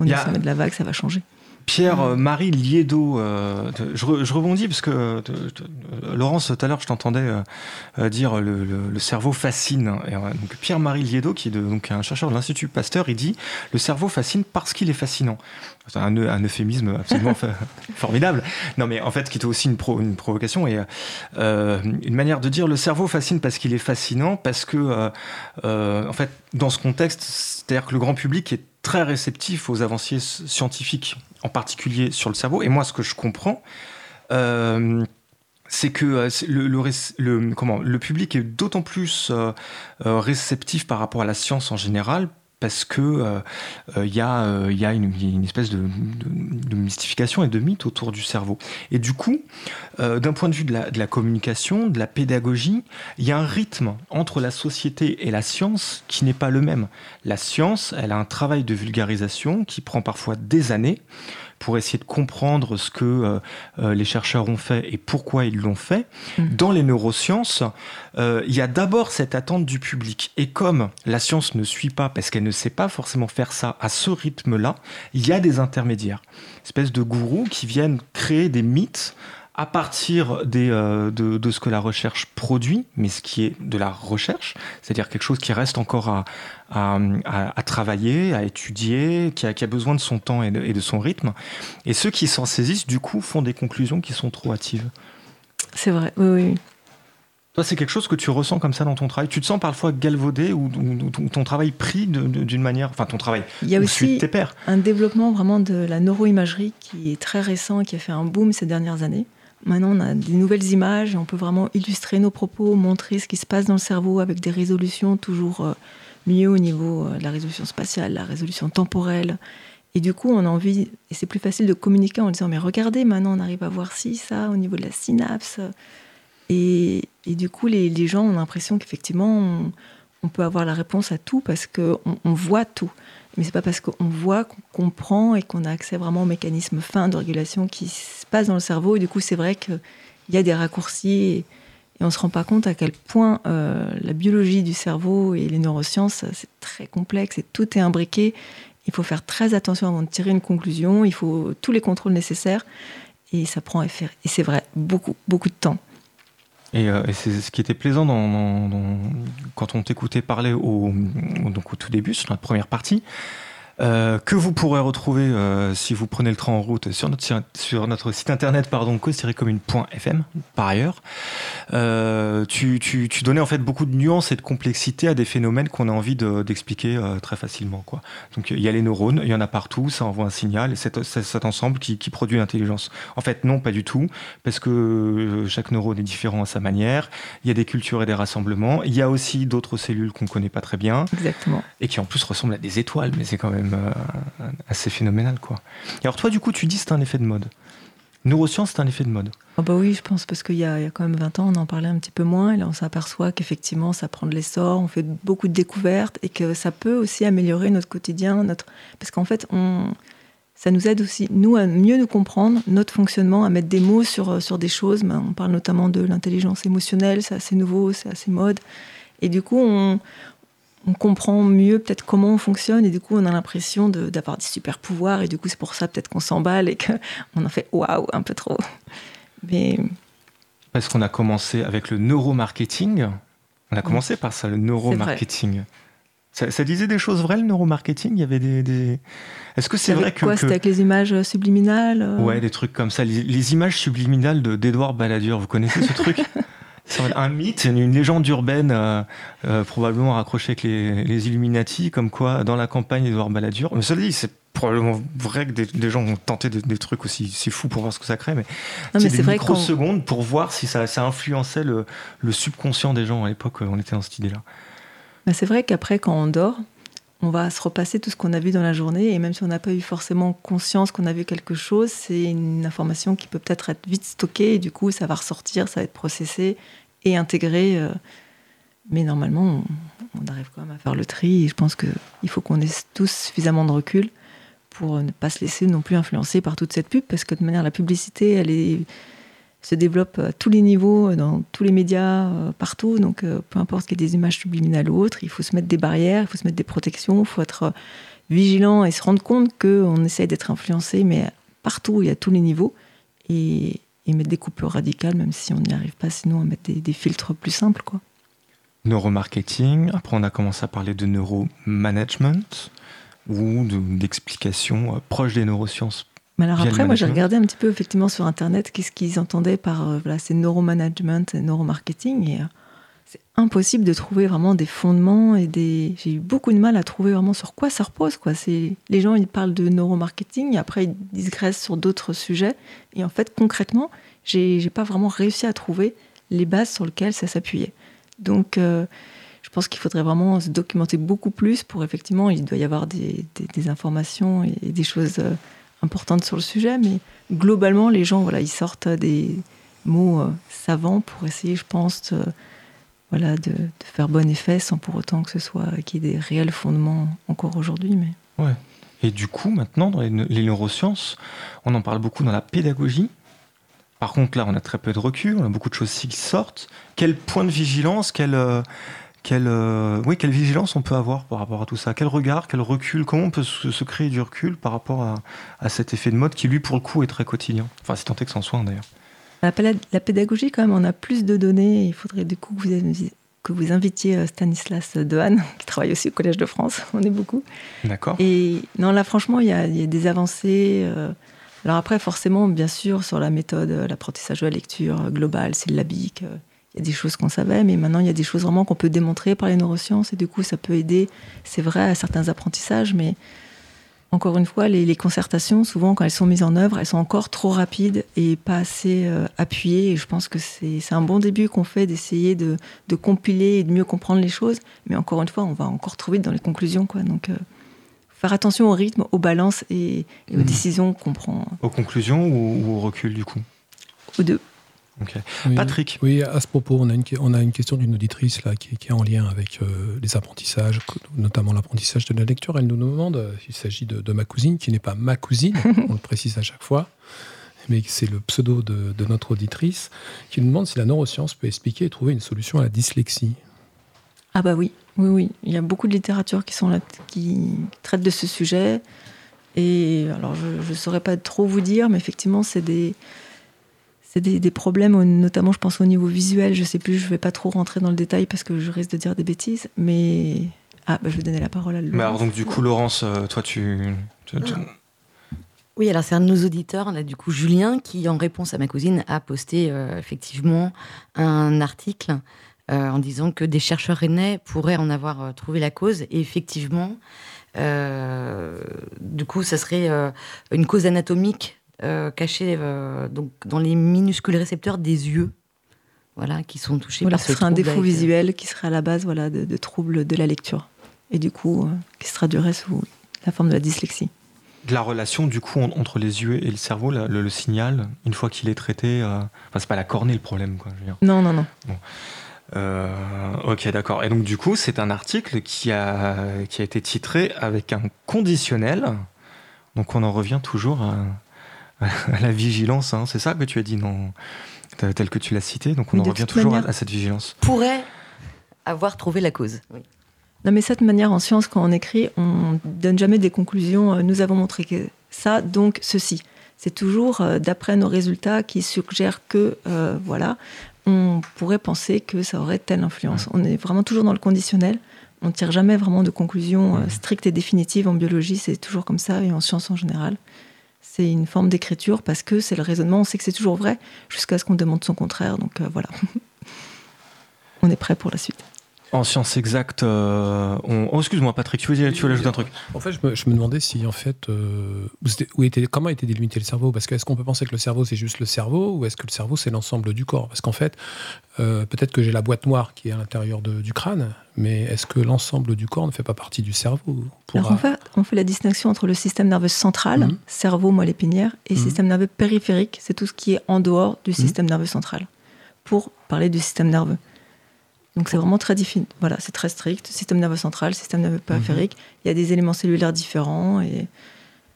On est au de la vague, ça va changer. Pierre-Marie euh, Liedo, euh, je, rebondis parce que euh, Laurence, tout à l'heure, je t'entendais dire le, cerveau fascine. Pierre-Marie Liedo, qui est donc un chercheur de l'Institut Pasteur, il dit le cerveau fascine parce qu'il est fascinant. C'est un, euphémisme absolument formidable. Non, mais en fait, qui était aussi une, une provocation et une manière de dire le cerveau fascine parce qu'il est fascinant, parce que, en fait, dans ce contexte, c'est-à-dire que le grand public est très réceptif aux avancées scientifiques, en particulier sur le cerveau. Et moi, ce que je comprends, euh, c'est que euh, le, public est d'autant plus euh, réceptif par rapport à la science en général parce que euh, euh, il y, euh, y, a une, espèce de, mystification et de mythe autour du cerveau. Et du coup, d'un point de vue de la, communication, de la pédagogie, il y a un rythme entre la société et la science qui n'est pas le même. La science, elle a un travail de vulgarisation qui prend parfois des années pour essayer de comprendre ce que euh, euh, les chercheurs ont fait et pourquoi ils l'ont fait. Mm. Dans les neurosciences, euh, il y a d'abord cette attente du public. Et comme la science ne suit pas, parce qu'elle ne sait pas forcément faire ça à ce rythme-là, il y a des intermédiaires, espèces de gourous qui viennent créer des mythes à partir des, euh, de, ce que la recherche produit, mais ce qui est de la recherche, c'est-à-dire quelque chose qui reste encore à, à, travailler, à étudier, qui a, qui a, besoin de son temps et de, son rythme. Et ceux qui s'en saisissent, du coup, font des conclusions qui sont trop hâtives. C'est vrai, oui, oui. Toi, c'est quelque chose que tu ressens comme ça dans ton travail? Tu te sens parfois galvaudé ou, ton travail pris d'une manière, enfin ton travail. Il y a aussi tes pairs? un développement vraiment de la neuroimagerie qui est très récent, qui a fait un boom ces dernières années Maintenant, on a des nouvelles images on peut vraiment illustrer nos propos, montrer ce qui se passe dans le cerveau avec des résolutions toujours euh, mieux au niveau euh, de la résolution spatiale, la résolution temporelle. Et du coup, on a envie, et c'est plus facile de communiquer en disant, mais regardez, maintenant on arrive à voir ci, ça, au niveau de la synapse. Et, du coup, les, gens ont l'impression qu'effectivement, on, peut avoir la réponse à tout parce qu'on on voit tout. Mais c'est pas parce qu'on voit qu'on comprend et qu'on a accès vraiment aux mécanismes fins de régulation qui se passent dans le cerveau. Et du coup, c'est vrai qu'il y a des raccourcis et, on ne se rend pas compte à quel point euh, la biologie du cerveau et les neurosciences, c'est très complexe et tout est imbriqué. Il faut faire très attention avant de tirer une conclusion. Il faut tous les contrôles nécessaires et ça prend, et c'est vrai, beaucoup, beaucoup de temps. Et, euh, c'est ce qui était plaisant dans, quand on t'écoutait parler au, donc au tout début, sur notre première partie, euh, que vous pourrez retrouver euh, si vous prenez le train en route sur notre, sur notre site internet pardon cause-commune.fm par ailleurs. Euh, tu, tu, tu, donnais en fait beaucoup de nuances et de complexité à des phénomènes qu'on a envie d'expliquer très facilement. Quoi. Donc il y a les neurones, il y en a partout, ça envoie un signal et c'est cet ensemble qui, qui produit l'intelligence. En fait non, pas du tout, parce que chaque neurone est différent à sa manière. Il y a des cultures et des rassemblements. Il y a aussi d'autres cellules qu'on connaît pas très bien. Exactement. Et qui en plus ressemblent à des étoiles, mais c'est quand même euh, assez phénoménal. Quoi. Et alors toi, du coup, tu dis c'est un effet de mode. Neurosciences, c'est un effet de mode. Oh bah oui, je pense, parce qu'il y, a quand même 20 ans, on en parlait un petit peu moins, et là on s'aperçoit qu'effectivement ça prend de l'essor, on fait beaucoup de découvertes, et que ça peut aussi améliorer notre quotidien, notre... parce qu'en fait, on... ça nous aide aussi, nous, à mieux nous comprendre, notre fonctionnement, à mettre des mots sur, sur des choses. Ben, on parle notamment de l'intelligence émotionnelle, c'est assez nouveau, c'est assez mode. Et du coup, on, on comprend mieux peut-être comment on fonctionne et du coup on a l'impression d'avoir des super pouvoirs et du coup c'est pour ça peut-être qu'on s'emballe et qu'on en fait waouh un peu trop. Mais parce qu'on a commencé avec le neuromarketing. On a commencé par ça, le neuromarketing. Ça, ça, disait des choses vraies, le neuromarketing? Il y avait des. Est-ce que c'est vrai que. Quoi? C'était avec les images subliminales euh? Ouais, des trucs comme ça. Les, images subliminales d'Edouard Balladur, vous connaissez ce truc? C'est un mythe, une légende urbaine, euh, euh, probablement raccrochée avec les, Illuminati, comme quoi dans la campagne d'Edouard Balladur. Mais cela dit, c'est probablement vrai que des, gens ont tenté des, trucs aussi c'est fou pour voir ce que ça crée, mais, c'est des microsecondes pour voir si ça, ça influençait le, subconscient des gens à l'époque. On était dans cette idée-là. c'est vrai qu'après, quand on dort, on va se repasser tout ce qu'on a vu dans la journée, et même si on n'a pas eu forcément conscience qu'on a vu quelque chose, c'est une information qui peut peut-être être vite stockée, et du coup, ça va ressortir, ça va être processé et intégré. Euh, mais normalement, on, arrive quand même à faire le tri, et je pense qu'il faut qu'on ait tous suffisamment de recul pour ne pas se laisser non plus influencer par toute cette pub, parce que de manière, la publicité, elle est se développe à tous les niveaux, dans tous les médias, euh, partout. Donc, euh, peu importe qu'il y ait des images subliminales ou autres, il faut se mettre des barrières, il faut se mettre des protections, il faut être euh, vigilant et se rendre compte qu'on essaye d'être influencé, mais partout, y a tous les niveaux. Et, mettre des coupures radicales, même si on n'y arrive pas, sinon à mettre des, filtres plus simples. Quoi. Neuromarketing, après on a commencé à parler de neuromanagement ou d'explications proches des neurosciences mais alors après, moi j'ai regardé un petit peu effectivement sur Internet qu'est-ce qu'ils entendaient par euh, voilà, ces neuromanagement et neuromarketing. Et euh, c'est impossible de trouver vraiment des fondements et des. J'ai eu beaucoup de mal à trouver vraiment sur quoi ça repose. Quoi. C'est... Les gens ils parlent de neuromarketing et après ils digressent sur d'autres sujets. Et en fait, concrètement, j'ai, j'ai pas vraiment réussi à trouver les bases sur lesquelles ça s'appuyait. Donc. Euh, je pense qu'il faudrait vraiment se documenter beaucoup plus pour effectivement, il doit y avoir des, des, informations et des choses importante sur le sujet, mais globalement, les gens, voilà, ils sortent des mots euh, savants pour essayer, je pense, voilà, de, faire bon effet sans pour autant que ce soit qu'il y ait des réels fondements encore aujourd'hui. Mais... Ouais. Et du coup, maintenant, dans les, neurosciences, on en parle beaucoup dans la pédagogie. Par contre, là, on a très peu de recul, on a beaucoup de choses qui sortent. Quel point de vigilance, quel, euh, quelle, euh, oui, quelle vigilance on peut avoir par rapport à tout ça? Quel regard, quel recul? Comment on peut se, créer du recul par rapport à, cet effet de mode qui, lui, pour le coup, est très quotidien? Enfin, c'est tant est que c'en soit, d'ailleurs. La, pédagogie, quand même, on a plus de données. Il faudrait du coup que vous, que vous invitiez euh, Stanislas Dehaene, qui travaille aussi au Collège de France. On est beaucoup. D'accord. Et non, là, franchement, il y a, des avancées. Euh, alors après, forcément, bien sûr, sur la méthode, l'apprentissage de la lecture globale, c'est le LABIC il y a des choses qu'on savait, mais maintenant il y a des choses vraiment qu'on peut démontrer par les neurosciences, et du coup ça peut aider, c'est vrai, à certains apprentissages, mais encore une fois, les, concertations, souvent quand elles sont mises en œuvre, elles sont encore trop rapides et pas assez euh, appuyées. Et je pense que c'est un bon début qu'on fait d'essayer de, compiler et de mieux comprendre les choses. Mais encore une fois, on va encore trop vite dans les conclusions. Quoi. Donc, euh, faire attention au rythme, aux balances et, aux mmh. décisions qu'on prend. Aux conclusions ou, au recul, du coup? Aux deux. Patrick Oui, à ce propos, on a une, on a une question d'une auditrice là, qui, est en lien avec euh, les apprentissages, notamment l'apprentissage de la lecture. Elle nous demande euh, s'il s'agit de, ma cousine, qui n'est pas ma cousine, on le précise à chaque fois, mais c'est le pseudo de, notre auditrice, qui nous demande si la neuroscience peut expliquer et trouver une solution à la dyslexie. Ah bah oui, oui, oui. Il y a beaucoup de littérature qui, sont là, qui traite de ce sujet. Et alors, je ne saurais pas trop vous dire, mais effectivement, c'est des c'est des, problèmes, notamment je pense au niveau visuel. Je sais plus, je vais pas trop rentrer dans le détail parce que je risque de dire des bêtises. Mais ah, bah, je vais donner la parole à Laurence. Mais alors donc du coup, Laurence, euh, toi tu, Oui, alors c'est un de nos auditeurs, là, du coup Julien, qui en réponse à ma cousine a posté euh, effectivement un article euh, en disant que des chercheurs rennais pourraient en avoir trouvé la cause. Et effectivement, du coup, ça serait une cause anatomique euh, cachés euh, donc, dans les minuscules récepteurs des yeux. Voilà, qui sont touchés voilà, par ce, serait un défaut euh, visuel qui serait à la base voilà, de, troubles de la lecture. Et du coup, qui se traduirait sous la forme de la dyslexie. De la relation, du coup, entre les yeux et le cerveau, le, signal, une fois qu'il est traité, enfin, c'est pas la cornée le problème, quoi. Non, non, non. ok, d'accord. Et donc, du coup, c'est un article qui a, qui a été titré avec un conditionnel. Donc, on en revient toujours à, à la vigilance, hein. c'est ça que tu as dit, non tel que tu l'as cité, donc on en revient toujours à, cette vigilance. Pourrait avoir trouvé la cause. Non, mais cette manière en science, quand on écrit, on donne jamais des conclusions. Euh, nous avons montré que ça, donc ceci. C'est toujours euh, d'après nos résultats qui suggèrent que, euh, voilà, on pourrait penser que ça aurait telle influence. On est vraiment toujours dans le conditionnel. On ne tire jamais vraiment de conclusions strictes et définitives en biologie. C'est toujours comme ça et en science en général c'est une forme d'écriture parce que c'est le raisonnement, on sait que c'est toujours vrai, jusqu'à ce qu'on demande son contraire. Donc euh, voilà. on est prêt pour la suite. En sciences exactes, euh, on... oh, excuse-moi Patrick, tu veux, tu veux ajouter un truc? En fait, je me, demandais si en fait, euh, où était, comment était délimité le cerveau? Parce qu'est-ce qu'on peut penser que le cerveau c'est juste le cerveau ou est-ce que le cerveau c'est l'ensemble du corps? Parce qu'en fait, euh, peut-être que j'ai la boîte noire qui est à l'intérieur du crâne, mais est-ce que l'ensemble du corps ne fait pas partie du cerveau? En fait, on fait la distinction entre le système nerveux central, mhm. cerveau, moelle épinière, et mhm. système nerveux périphérique, c'est tout ce qui est en dehors du mhm. système nerveux central, pour parler du système nerveux. Donc c'est vraiment très difficile. Voilà, c'est très strict. Système nerveux central, système nerveux périphérique. Il y a des éléments cellulaires différents et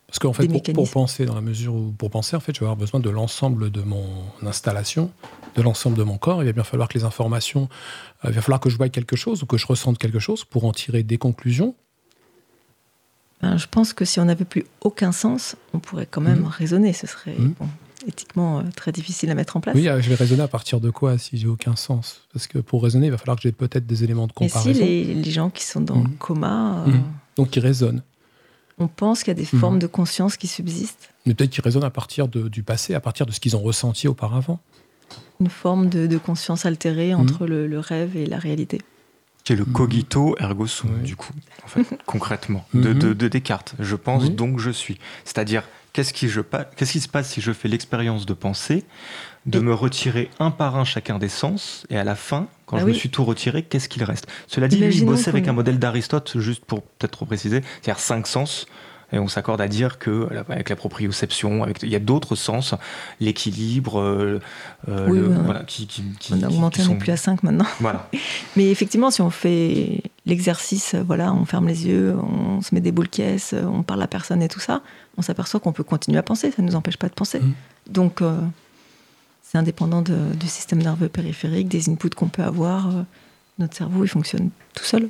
parce qu'en fait, pour, penser dans la mesure où pour penser, en fait, je vais avoir besoin de l'ensemble de mon installation, de l'ensemble de mon corps. Il va bien falloir que les informations, euh, il va falloir que je voie quelque chose ou que je ressente quelque chose pour en tirer des conclusions. Ben, je pense que si on n'avait plus aucun sens, on pourrait quand même mmh. raisonner. Ce serait mmh. bon, éthiquement euh, très difficile à mettre en place. Oui, euh, je vais raisonner à partir de quoi si j'ai aucun sens? Parce que pour raisonner, il va falloir que j'ai peut-être des éléments de comparaison. Et si les, gens qui sont dans le mmh. coma. Euh, mmh. Donc qui raisonnent. On pense qu'il y a des formes mmh. de conscience qui subsistent? Mais peut-être qu'ils raisonnent à partir du passé, à partir de ce qu'ils ont ressenti auparavant. Une forme de, conscience altérée entre le, rêve et la réalité. C'est le cogito ergo sum, du coup, en fait, concrètement, de, de, Descartes. Je pense donc je suis. C'est-à-dire, Qu'est-ce qui, se passe si je fais l'expérience de penser, de me retirer un par un chacun des sens, et à la fin, quand ah je me suis tout retiré, qu'est-ce qu'il reste? Cela dit, lui, il bossait avec un modèle d'Aristote, juste pour peut-être préciser, c'est-à-dire cinq sens. Et on s'accorde à dire que avec la proprioception, avec, il y a d'autres sens, l'équilibre, euh, voilà, qui, qui, on a augmenté, on n'est plus à 5 maintenant. Voilà. Mais effectivement, si on fait l'exercice, voilà, on ferme les yeux, on se met des boules caisses, on parle à personne et tout ça, on s'aperçoit qu'on peut continuer à penser, ça ne nous empêche pas de penser. Mmh. Donc, euh, c'est indépendant du système nerveux périphérique, des inputs qu'on peut avoir. Euh, notre cerveau, il fonctionne tout seul.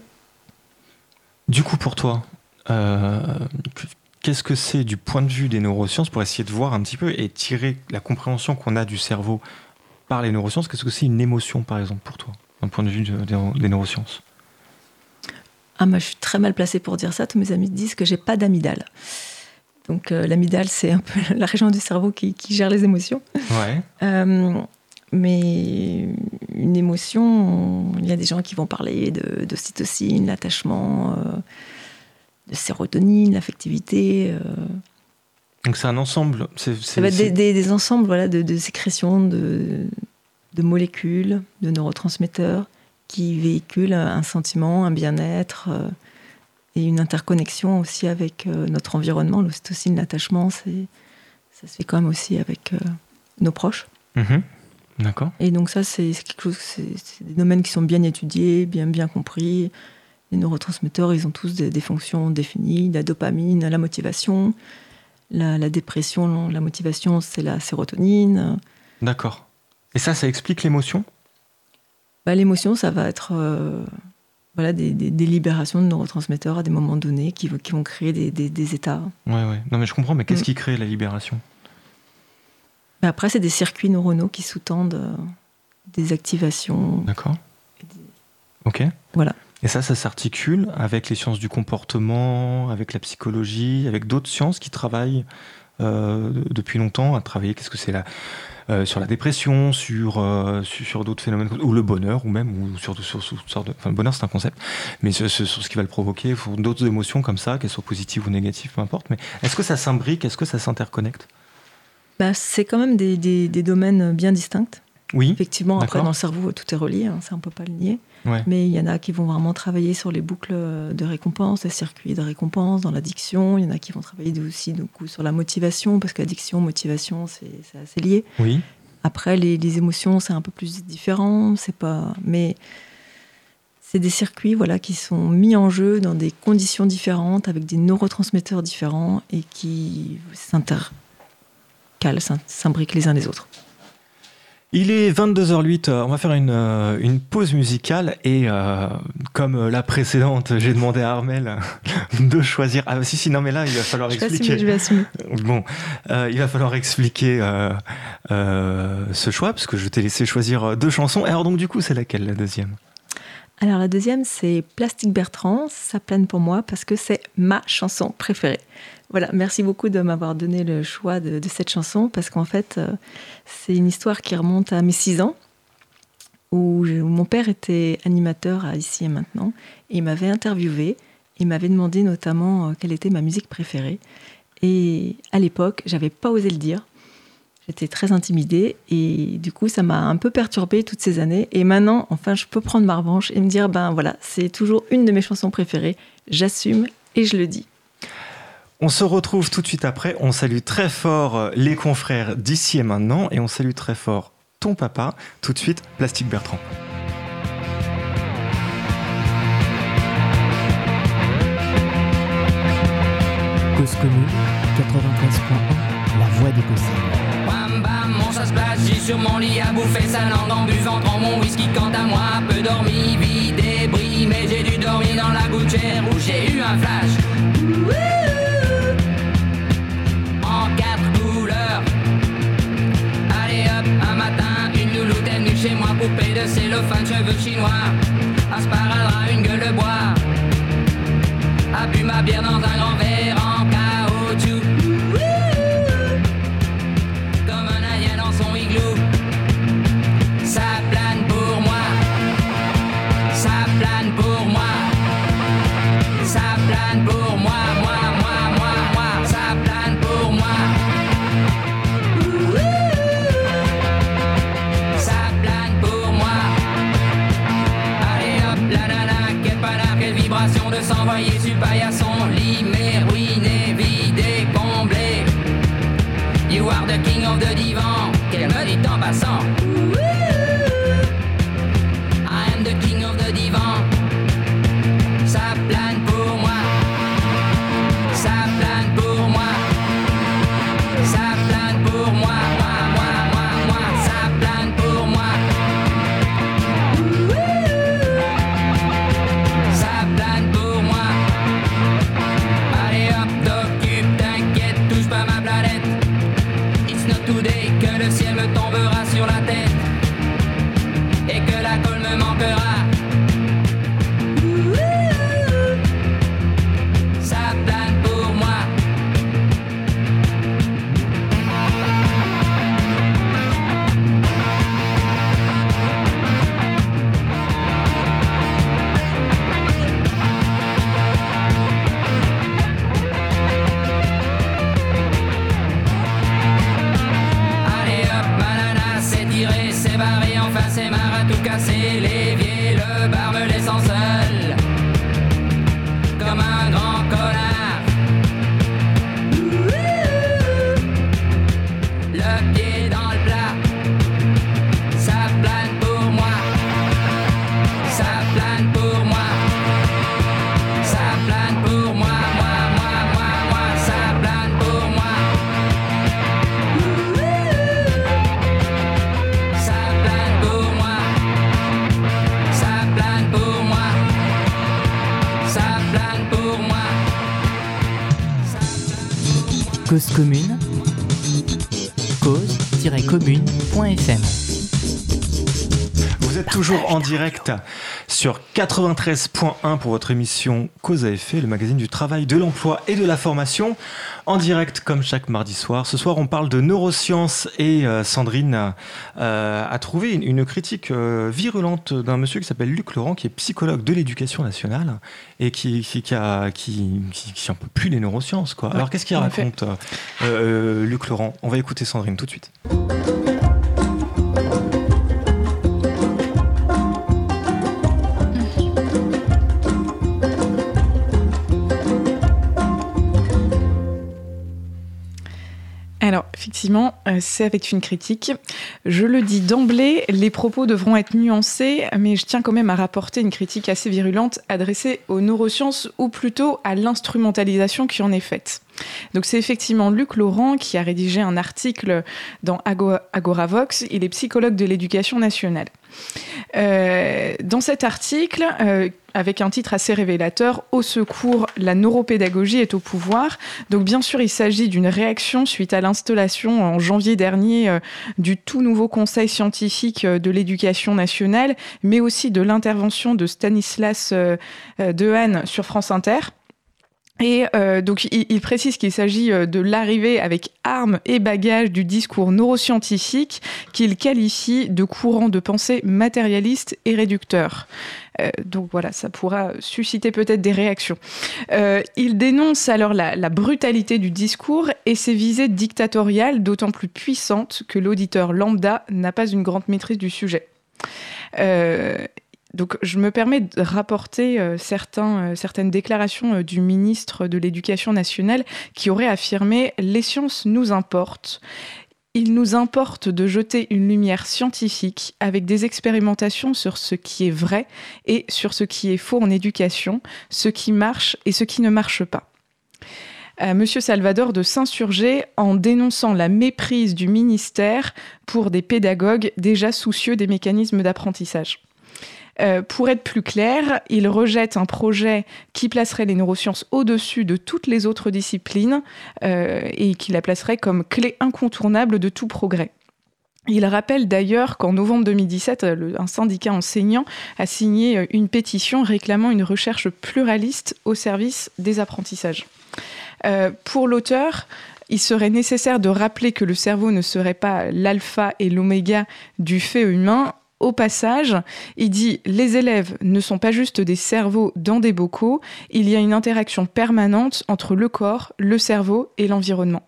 Du coup, pour toi, qu'est-ce que c'est du point de vue des neurosciences pour essayer de voir un petit peu et tirer la compréhension qu'on a du cerveau par les neurosciences? Qu'est-ce que c'est une émotion, par exemple, pour toi, d'un point de vue des neurosciences? Ah, moi, je suis très mal placée pour dire ça. Tous mes amis disent que j'ai pas d'amygdale. Donc euh, l'amygdale, c'est un peu la région du cerveau qui, gère les émotions. Euh, mais une émotion, il y a des gens qui vont parler de, cytocine, l'attachement. Euh, sérotonine, l'affectivité. Euh. Donc c'est un ensemble. ça va être des, ensembles voilà, de, sécrétions de, de, molécules, de neurotransmetteurs qui véhiculent un sentiment, un bien-être et une interconnexion aussi avec notre environnement. L'ocytocine, l'attachement, ça se fait quand même aussi avec nos proches. Mhm. D'accord. Et donc ça, c'est quelque chose, c'est des domaines qui sont bien étudiés, bien bien compris. Les neurotransmetteurs, ils ont tous des, fonctions définies, la dopamine, la motivation, la, dépression, la motivation, c'est la sérotonine. D'accord. Et ça, ça explique l'émotion? Bah, L'émotion, ça va être euh, voilà, des, libérations de neurotransmetteurs à des moments donnés qui, qui vont créer des, états. Ouais, ouais. Non, mais je comprends, mais qu'est-ce mm. qui crée la libération? Après, c'est des circuits neuronaux qui sous-tendent euh, des activations. D'accord. Ok. Voilà. Et ça, ça s'articule avec les sciences du comportement, avec la psychologie, avec d'autres sciences qui travaillent euh, depuis longtemps à travailler. Qu'est-ce que c'est là euh, sur la dépression, sur, sur, d'autres phénomènes, ou le bonheur, ou même, ou sur, sur, sur, de, enfin, le bonheur c'est un concept, mais sur, ce qui va le provoquer, d'autres émotions comme ça, qu'elles soient positives ou négatives, peu importe. Mais est-ce que ça s'imbrique, est-ce que ça s'interconnecte? Bah, C'est quand même des, des, domaines bien distincts. Oui. Effectivement, après, dans le cerveau, tout est relié, hein, ça, on ne peut pas le nier. Mais il y en a qui vont vraiment travailler sur les boucles de récompense, les circuits de récompense, dans l'addiction. Il y en a qui vont travailler aussi coup, sur la motivation, parce qu'addiction, motivation, c'est assez lié. Oui. Après, les, les émotions, c'est un peu plus différent. C'est pas. Mais c'est des circuits voilà, qui sont mis en jeu dans des conditions différentes, avec des neurotransmetteurs différents et qui s'inter s'imbriquent les uns les autres. Il est 22h08, euh, on va faire une, euh, une pause musicale et euh, comme la précédente, j'ai demandé à Armel de choisir. Ah si si non mais là il va falloir expliquer. je vais assumer. Bon, il va falloir expliquer ce choix parce que je t'ai laissé choisir deux chansons. alors donc du coup c'est laquelle la deuxième? Alors la deuxième c'est Plastique Bertrand, ça plane pour moi parce que c'est ma chanson préférée. Voilà, merci beaucoup de m'avoir donné le choix de, cette chanson parce qu'en fait, euh, c'est une histoire qui remonte à mes 6 ans où, mon père était animateur à Ici et Maintenant et il m'avait interviewé. Il m'avait demandé notamment euh, quelle était ma musique préférée. Et à l'époque, j'avais pas osé le dire. J'étais très intimidée et du coup, ça m'a un peu perturbée toutes ces années. Et maintenant, enfin, je peux prendre ma revanche et me dire, ben voilà, c'est toujours une de mes chansons préférées. J'assume et je le dis. On se retrouve tout de suite après. On salue très fort euh, les confrères d'ici et maintenant et on salue très fort ton papa. Tout de suite, Plastique Bertrand. Cause commune 93.1, la voix des possibles. Bam bam, mon chasse j'ai sur mon lit à bouffer sa langue en buvant grand mon whisky quant à moi. Peu dormi, vide et mais j'ai dû dormir dans la gouttière où j'ai eu un flash. chez poupée de cellophane, cheveux chinois. Un sparadrap, une gueule de bois. A ma bière dans un grand verre de s'envoyer sur commune, cause-commune.fm. Vous êtes toujours en direct sur 93.1 pour votre émission Cause à effet, le magazine du travail, de l'emploi et de la formation. En direct comme chaque mardi soir. Ce soir, on parle de neurosciences et euh, Sandrine euh, a trouvé une, critique euh, virulente d'un monsieur qui s'appelle Luc Laurent, qui est psychologue de l'éducation nationale et qui, qui, qui, a, qui, qui, peut plus les neurosciences. Quoi. Alors, qu'est-ce qu'il raconte, Luc Laurent? On va écouter Sandrine tout de suite. Effectivement, euh, c'est avec une critique. Je le dis d'emblée, les propos devront être nuancés, mais je tiens quand même à rapporter une critique assez virulente adressée aux neurosciences, ou plutôt à l'instrumentalisation qui en est faite. Donc c'est effectivement Luc Laurent qui a rédigé un article dans Agoravox, il est psychologue de l'éducation nationale. Euh, dans cet article, euh, avec un titre assez révélateur, Au secours, la neuropédagogie est au pouvoir. Donc bien sûr, il s'agit d'une réaction suite à l'installation en janvier dernier euh, du tout nouveau Conseil scientifique de l'éducation nationale, mais aussi de l'intervention de Stanislas Dehaene sur France Inter. Et euh, donc, il, précise qu'il s'agit euh, de l'arrivée avec armes et bagages du discours neuroscientifique qu'il qualifie de courant de pensée matérialiste et réducteur. Euh, donc voilà, ça pourra susciter peut-être des réactions. il dénonce alors la, la, brutalité du discours et ses visées dictatoriales d'autant plus puissantes que l'auditeur lambda n'a pas une grande maîtrise du sujet. Donc je me permets de rapporter euh, euh, certaines déclarations euh, du ministre de l'Éducation nationale qui aurait affirmé ⁇ Les sciences nous importent il nous importe de jeter une lumière scientifique avec des expérimentations sur ce qui est vrai et sur ce qui est faux en éducation, ce qui marche et ce qui ne marche pas. Monsieur Salvador de s'insurger en dénonçant la méprise du ministère pour des pédagogues déjà soucieux des mécanismes d'apprentissage. Euh, pour être plus clair, il rejette un projet qui placerait les neurosciences au-dessus de toutes les autres disciplines euh, et qui la placerait comme clé incontournable de tout progrès. Il rappelle d'ailleurs qu'en novembre 2017, un syndicat enseignant a signé euh, une pétition réclamant une recherche pluraliste au service des apprentissages. pour l'auteur, il serait nécessaire de rappeler que le cerveau ne serait pas l'alpha et l'oméga du fait humain, au passage, il dit les élèves ne sont pas juste des cerveaux dans des bocaux, il y a une interaction permanente entre le corps, le cerveau et l'environnement.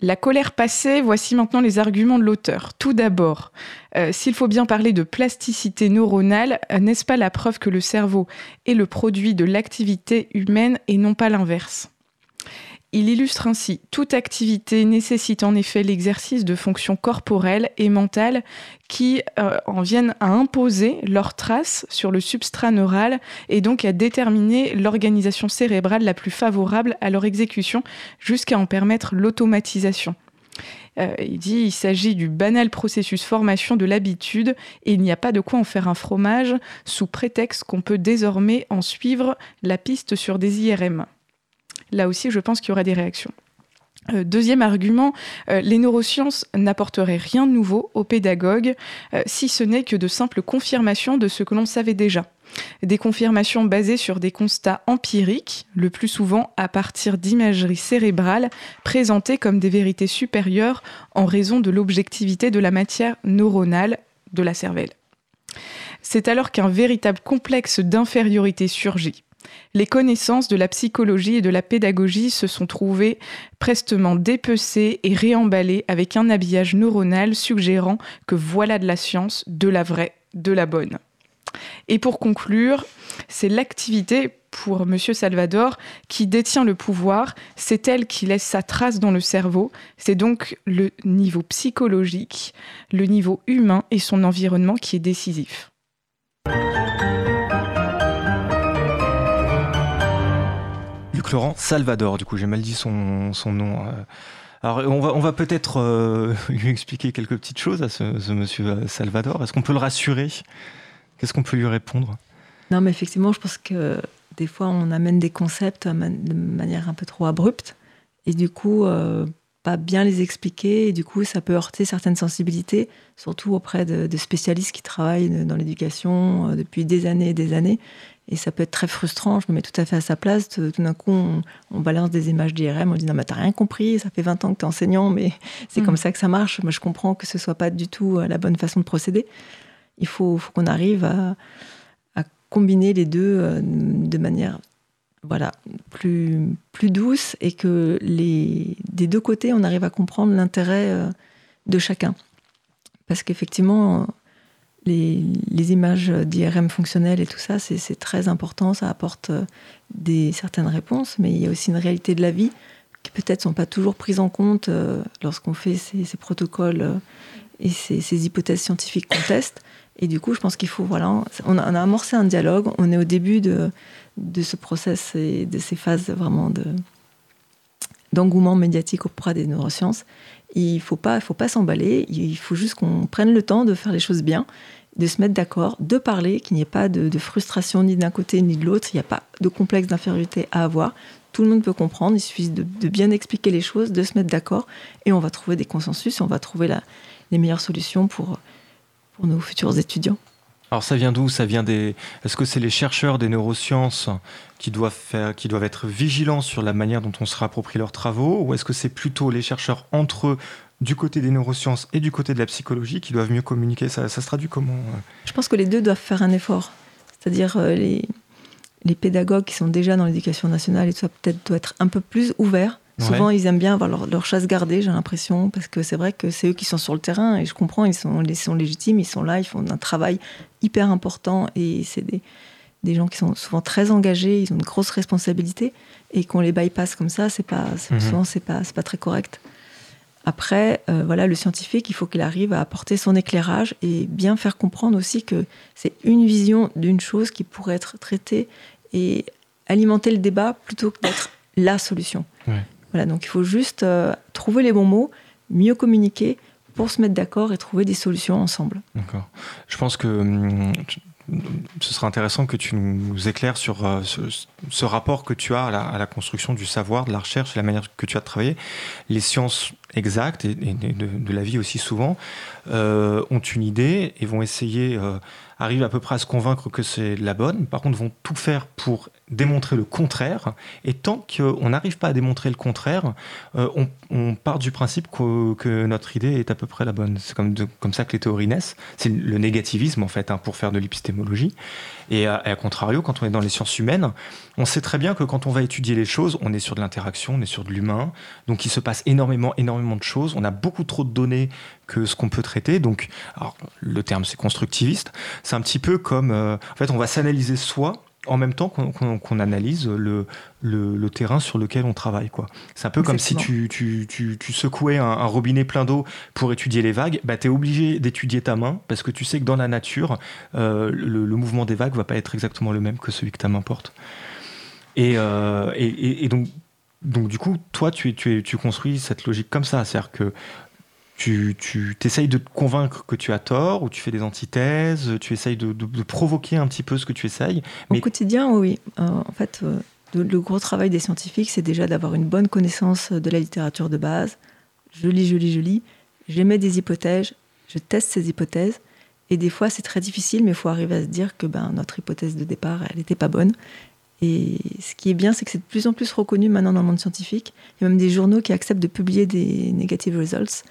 La colère passée, voici maintenant les arguments de l'auteur. Tout d'abord, euh, s'il faut bien parler de plasticité neuronale, euh, n'est-ce pas la preuve que le cerveau est le produit de l'activité humaine et non pas l'inverse? Il illustre ainsi toute activité nécessite en effet l'exercice de fonctions corporelles et mentales qui euh, en viennent à imposer leurs traces sur le substrat neural et donc à déterminer l'organisation cérébrale la plus favorable à leur exécution jusqu'à en permettre l'automatisation. Euh, il dit il s'agit du banal processus formation de l'habitude et il n'y a pas de quoi en faire un fromage sous prétexte qu'on peut désormais en suivre la piste sur des IRM là aussi, je pense qu'il y aura des réactions. Euh, deuxième argument, euh, les neurosciences n'apporteraient rien de nouveau aux pédagogues, euh, si ce n'est que de simples confirmations de ce que l'on savait déjà. Des confirmations basées sur des constats empiriques, le plus souvent à partir d'imagerie cérébrale, présentées comme des vérités supérieures en raison de l'objectivité de la matière neuronale de la cervelle. C'est alors qu'un véritable complexe d'infériorité surgit les connaissances de la psychologie et de la pédagogie se sont trouvées prestement dépecées et réemballées avec un habillage neuronal suggérant que voilà de la science, de la vraie, de la bonne. Et pour conclure, c'est l'activité pour M. Salvador qui détient le pouvoir, c'est elle qui laisse sa trace dans le cerveau, c'est donc le niveau psychologique, le niveau humain et son environnement qui est décisif. Salvador, du coup j'ai mal dit son, son nom. Euh. Alors on va, on va peut-être euh, lui expliquer quelques petites choses à ce, monsieur euh, Salvador. Est-ce qu'on peut le rassurer? Qu'est-ce qu'on peut lui répondre? Non mais effectivement je pense que des fois on amène des concepts de manière un peu trop abrupte et du coup, euh, pas bien les expliquer. Et du coup, ça peut heurter certaines sensibilités, surtout auprès de, de spécialistes qui travaillent dans l'éducation euh, depuis des années et des années. Et ça peut être très frustrant. Je me mets tout à fait à sa place. Tout d'un coup, on, on balance des images d'IRM. On dit non, mais t'as rien compris. Ça fait 20 ans que t'es enseignant, mais c'est Mm. comme ça que ça marche. Moi, je comprends que ce soit pas du tout euh, la bonne façon de procéder. Il faut, faut qu'on arrive à, à combiner les deux euh, de manière voilà, plus, plus douce et que les, des deux côtés, on arrive à comprendre l'intérêt euh, de chacun. Parce qu'effectivement, les, les images d'IRM fonctionnelles et tout ça, c'est très important, ça apporte euh, des, certaines réponses, mais il y a aussi une réalité de la vie qui peut-être sont pas toujours prises en compte euh, lorsqu'on fait ces, protocoles et ces, ces hypothèses scientifiques qu'on teste. Et du coup, je pense qu'il faut, voilà, on a, amorcé un dialogue, on est au début de, ce process et de ces phases vraiment de d'engouement médiatique auprès des neurosciences. Il faut pas, faut pas s'emballer. Il faut juste qu'on prenne le temps de faire les choses bien, de se mettre d'accord, de parler, qu'il n'y ait pas de, frustration ni d'un côté ni de l'autre. Il n'y a pas de complexe d'infériorité à avoir. Tout le monde peut comprendre. Il suffit de, de bien expliquer les choses, de se mettre d'accord, et on va trouver des consensus on va trouver la, les meilleures solutions pour pour nos futurs étudiants. Alors ça vient d'où? Ça vient des. Est-ce que c'est les chercheurs des neurosciences qui doivent faire, qui doivent être vigilants sur la manière dont on se réapproprie leurs travaux, ou est-ce que c'est plutôt les chercheurs entre eux du côté des neurosciences et du côté de la psychologie qui doivent mieux communiquer? Ça, ça se traduit comment euh? Je pense que les deux doivent faire un effort. C'est-à-dire euh, les, les pédagogues qui sont déjà dans l'éducation nationale et tout ça peut-être doivent être un peu plus ouverts. Souvent, ils aiment bien avoir leur, leur chasse gardée, j'ai l'impression, parce que c'est vrai que c'est eux qui sont sur le terrain et je comprends, ils sont, ils sont légitimes, ils sont là, ils font un travail hyper important et c'est des, des gens qui sont souvent très engagés, ils ont une grosse responsabilité et qu'on les bypass comme ça, c'est pas, Mhm. souvent c'est pas, c'est pas très correct. Après, euh, voilà, le scientifique, il faut qu'il arrive à apporter son éclairage et bien faire comprendre aussi que c'est une vision d'une chose qui pourrait être traitée et alimenter le débat plutôt que d'être la solution. Ouais. Voilà, donc il faut juste euh, trouver les bons mots, mieux communiquer pour se mettre d'accord et trouver des solutions ensemble. D'accord. Je pense que hum, ce serait intéressant que tu nous éclaires sur euh, ce, rapport que tu as à la, construction du savoir, de la recherche la manière que tu as de travailler. Les sciences exactes et, de, la vie aussi souvent euh, ont une idée et vont essayer, euh, arrivent à peu près à se convaincre que c'est la bonne. Par contre, vont tout faire pour démontrer le contraire. Et tant qu'on n'arrive pas à démontrer le contraire, euh, on, part du principe que, notre idée est à peu près la bonne. C'est comme ça que les théories naissent. C'est le négativisme, en fait, hein, pour faire de l'épistémologie. Et à, à contrario, quand on est dans les sciences humaines, on sait très bien que quand on va étudier les choses, on est sur de l'interaction, on est sur de l'humain. Donc il se passe énormément, énormément de choses. On a beaucoup trop de données que ce qu'on peut traiter. Donc, alors, le terme c'est constructiviste. C'est un petit peu comme, euh, en fait, on va s'analyser soi en même temps qu'on analyse le, le, le terrain sur lequel on travaille. quoi. C'est un peu comme si tu, tu, tu, tu secouais un, un robinet plein d'eau pour étudier les vagues. Bah, tu es obligé d'étudier ta main parce que tu sais que dans la nature, euh, le, le mouvement des vagues va pas être exactement le même que celui que ta main porte. Et, euh, et, et- et donc, donc, du coup, toi, tu, tu construis cette logique comme ça. C'est-à-dire que tu, tu essayes de te convaincre que tu as tort, ou tu fais des antithèses, tu essayes de, de- de provoquer un petit peu ce que tu essayes. Au quotidien, oui. Euh, en fait, euh, le, le gros travail des scientifiques, c'est déjà d'avoir une bonne connaissance de la littérature de base. Je lis, je lis, je lis. J'émets des hypothèses, je teste ces hypothèses. Et des fois, c'est très difficile, mais il faut arriver à se dire que ben, notre hypothèse de départ, elle n'était pas bonne. Et ce qui est bien, c'est que c'est de plus en plus reconnu maintenant dans le monde scientifique. Il y a même des journaux qui acceptent de publier des negative results.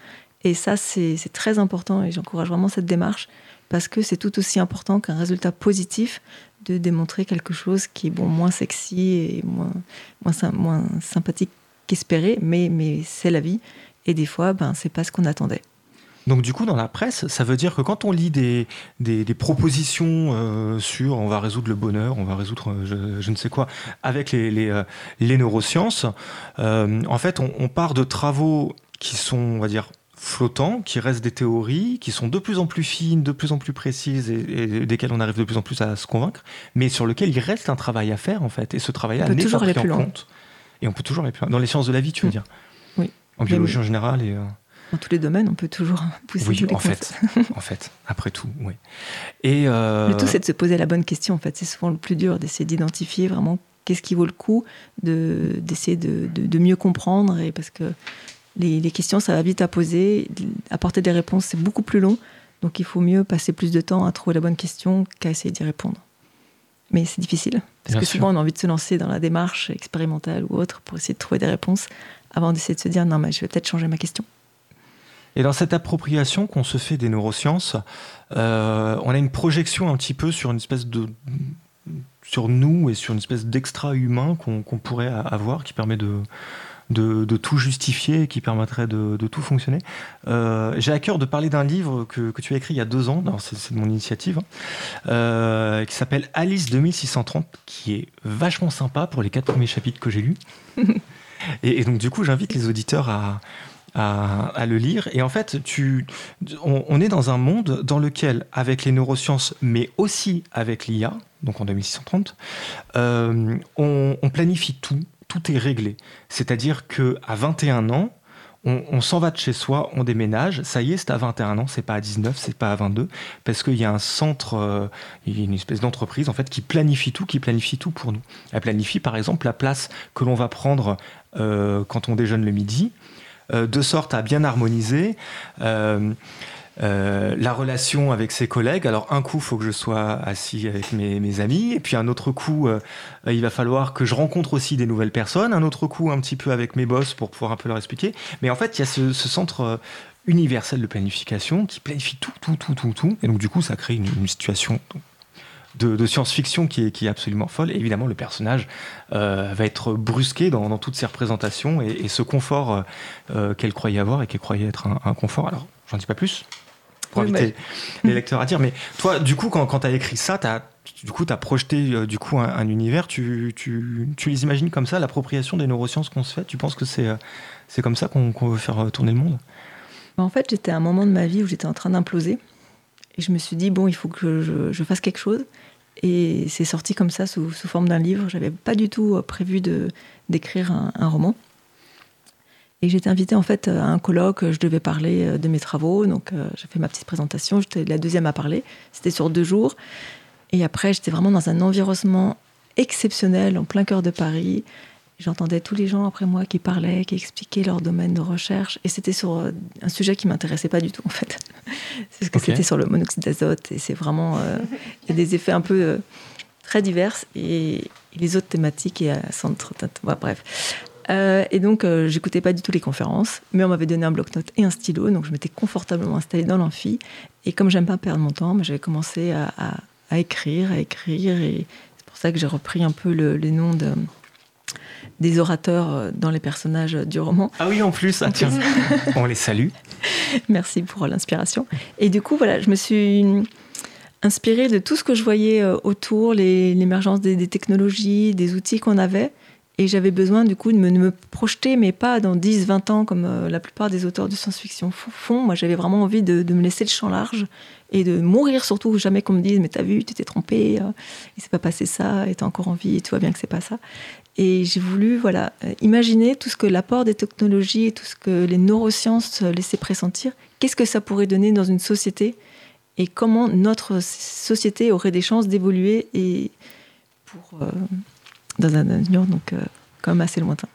Et ça, c'est très important et j'encourage vraiment cette démarche parce que c'est tout aussi important qu'un résultat positif de démontrer quelque chose qui est bon, moins sexy et moins, moins, sy- moins sympathique qu'espéré, mais, mais c'est la vie. Et des fois, ben, c'est pas ce qu'on attendait. Donc du coup, dans la presse, ça veut dire que quand on lit des, des, propositions euh, sur on va résoudre le bonheur, on va résoudre euh, je, ne sais quoi, avec les, les, euh, les neurosciences, en fait, on part de travaux qui sont, on va dire, flottants, qui restent des théories, qui sont de plus en plus fines, de plus en plus précises et, et desquelles on arrive de plus en plus à se convaincre, mais sur lequel il reste un travail à faire en fait. Et ce travail-là n'est pas pris en loin. compte. Et on peut toujours aller plus loin. Dans les sciences de la vie, tu veux dire Oui. En biologie en général et... euh, Dans tous les domaines, on peut toujours pousser oui, tous les en fait, en fait, après tout, oui. Et euh, Le tout, c'est de se poser la bonne question. En fait, c'est souvent le plus dur d'essayer d'identifier vraiment qu'est-ce qui vaut le coup d'essayer de, de, mieux comprendre et parce que les, les, questions, ça va vite à poser. Apporter des réponses, c'est beaucoup plus long. Donc il faut mieux passer plus de temps à trouver la bonne question qu'à essayer d'y répondre. Mais c'est difficile. Parce que souvent, on a envie de se lancer dans la démarche expérimentale ou autre pour essayer de trouver des réponses avant d'essayer de se dire non, mais je vais peut-être changer ma question. Et dans cette appropriation qu'on se fait des neurosciences, euh, on a une projection un petit peu sur une espèce de sur nous et sur une espèce d'extra-humain qu'on pourrait avoir qui permet de, de, tout justifier, qui permettrait de, tout fonctionner. Euh, j'ai à cœur de parler d'un livre que, tu as écrit il y a deux ans, c'est de mon initiative, hein, euh, qui s'appelle Alice 2630, qui est vachement sympa pour les quatre premiers chapitres que j'ai lus. et, donc du coup, j'invite les auditeurs à, à, le lire. Et en fait, tu, on, est dans un monde dans lequel, avec les neurosciences, mais aussi avec l'IA, donc en 2630, euh, on, on, planifie tout, tout est réglé. C'est-à-dire que à 21 ans, on, s'en va de chez soi, on déménage, ça y est, c'est à 21 ans, c'est pas à 19, c'est pas à 22, parce qu'il y a un centre, euh, une espèce d'entreprise en fait qui planifie tout, qui planifie tout pour nous. Elle planifie par exemple la place que l'on va prendre euh, quand on déjeune le midi, euh, de sorte à bien harmoniser. Euh, la relation avec ses collègues. Alors un coup, il faut que je sois assis avec mes, amis, et puis un autre coup, euh, il va falloir que je rencontre aussi des nouvelles personnes. Un autre coup, un petit peu avec mes boss pour pouvoir un peu leur expliquer. Mais en fait, il y a ce, centre euh, universel de planification qui planifie tout, tout, tout, tout, tout. Et donc du coup, ça crée une, situation de, science-fiction qui est, absolument folle. évidemment, le personnage va être brusqué dans, toutes ses représentations et, ce confort qu'elle croyait avoir et qu'elle croyait être un, un confort. Alors, j'en dis pas plus pour inviter les lecteurs à dire. Mais toi, du coup, quand, quand tu as écrit ça, as, du coup, tu as projeté euh, du coup, un, univers. Tu, tu, tu, les imagines comme ça, l'appropriation des neurosciences qu'on se fait? Tu penses que c'est euh, c'est comme ça qu'on veut faire euh, tourner le monde? En fait, j'étais à un moment de ma vie où j'étais en train d'imploser. Et je me suis dit, bon, il faut que je, je fasse quelque chose. Et c'est sorti comme ça, sous, sous forme d'un livre. J'avais pas du tout prévu d'écrire un, un roman. Et j'étais invitée en fait à un colloque, je devais parler euh, de mes travaux, donc euh, j'ai fait ma petite présentation, j'étais la deuxième à parler, c'était sur deux jours. Et après, j'étais vraiment dans un environnement exceptionnel, en plein cœur de Paris. J'entendais tous les gens après moi qui parlaient, qui expliquaient leur domaine de recherche, et c'était sur euh, un sujet qui m'intéressait pas du tout en fait. Parce que c'était sur le monoxyde d'azote, et c'est vraiment, il y a des effets un peu très divers, et, les autres thématiques et à centre, bref. Euh, et donc, euh, j'écoutais pas du tout les conférences, mais on m'avait donné un bloc-notes et un stylo, donc je m'étais confortablement installée dans l'amphi. Et comme j'aime pas perdre mon temps, bah, j'avais commencé à, écrire, à écrire, et c'est pour ça que j'ai repris un peu les noms de, des orateurs euh, dans les personnages du roman. Ah oui, en plus, ah, tiens, on les salue. Merci pour l'inspiration. Et du coup, voilà, je me suis inspirée de tout ce que je voyais autour, l'émergence des technologies, des outils qu'on avait et j'avais besoin du coup de me, projeter, mais pas dans 10, 20 ans comme euh, la plupart des auteurs de science-fiction font. Moi, j'avais vraiment envie de, me laisser le champ large et de mourir surtout. Jamais qu'on me dise, mais t'as vu, tu t'es trompé, euh, il s'est pas passé ça, et t'as encore envie, et tu vois bien que c'est pas ça. Et j'ai voulu voilà, euh, imaginer tout ce que l'apport des technologies et tout ce que les neurosciences laissaient pressentir, qu'est-ce que ça pourrait donner dans une société et comment notre société aurait des chances d'évoluer et pour dans un avenir donc euh, quand même assez lointain.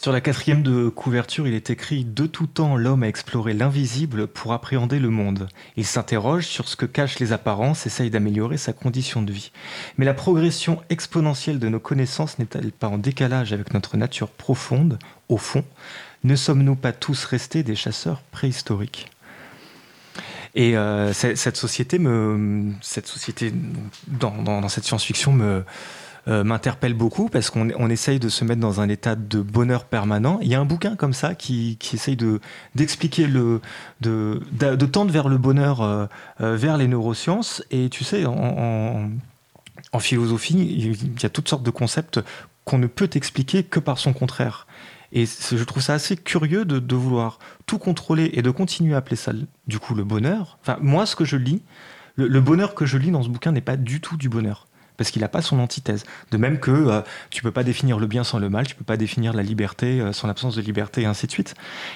Sur la quatrième de couverture, il est écrit De tout temps, l'homme a exploré l'invisible pour appréhender le monde. Il s'interroge sur ce que cachent les apparences, essaye d'améliorer sa condition de vie. Mais la progression exponentielle de nos connaissances n'est-elle pas en décalage avec notre nature profonde? Au fond, ne sommes-nous pas tous restés des chasseurs préhistoriques? Et euh, cette société cette société dans cette science-fiction me, euh, m'interpelle beaucoup parce qu'on on essaye de se mettre dans un état de bonheur permanent. Il y a un bouquin comme ça qui, essaye de, d'expliquer le, de, tendre vers le bonheur, euh, euh, vers les neurosciences. Et tu sais, en, philosophie, il y a toutes sortes de concepts qu'on ne peut expliquer que par son contraire. Et je trouve ça assez curieux de, de, vouloir tout contrôler et de continuer à appeler ça du coup le bonheur. Enfin, moi, ce que je lis, le bonheur que je lis dans ce bouquin n'est pas du tout du bonheur parce qu'il n'a pas son antithèse. De même que tu euh, tu peux pas définir le bien sans le mal, tu peux pas définir la liberté euh, sans l'absence de liberté, et ainsi de suite.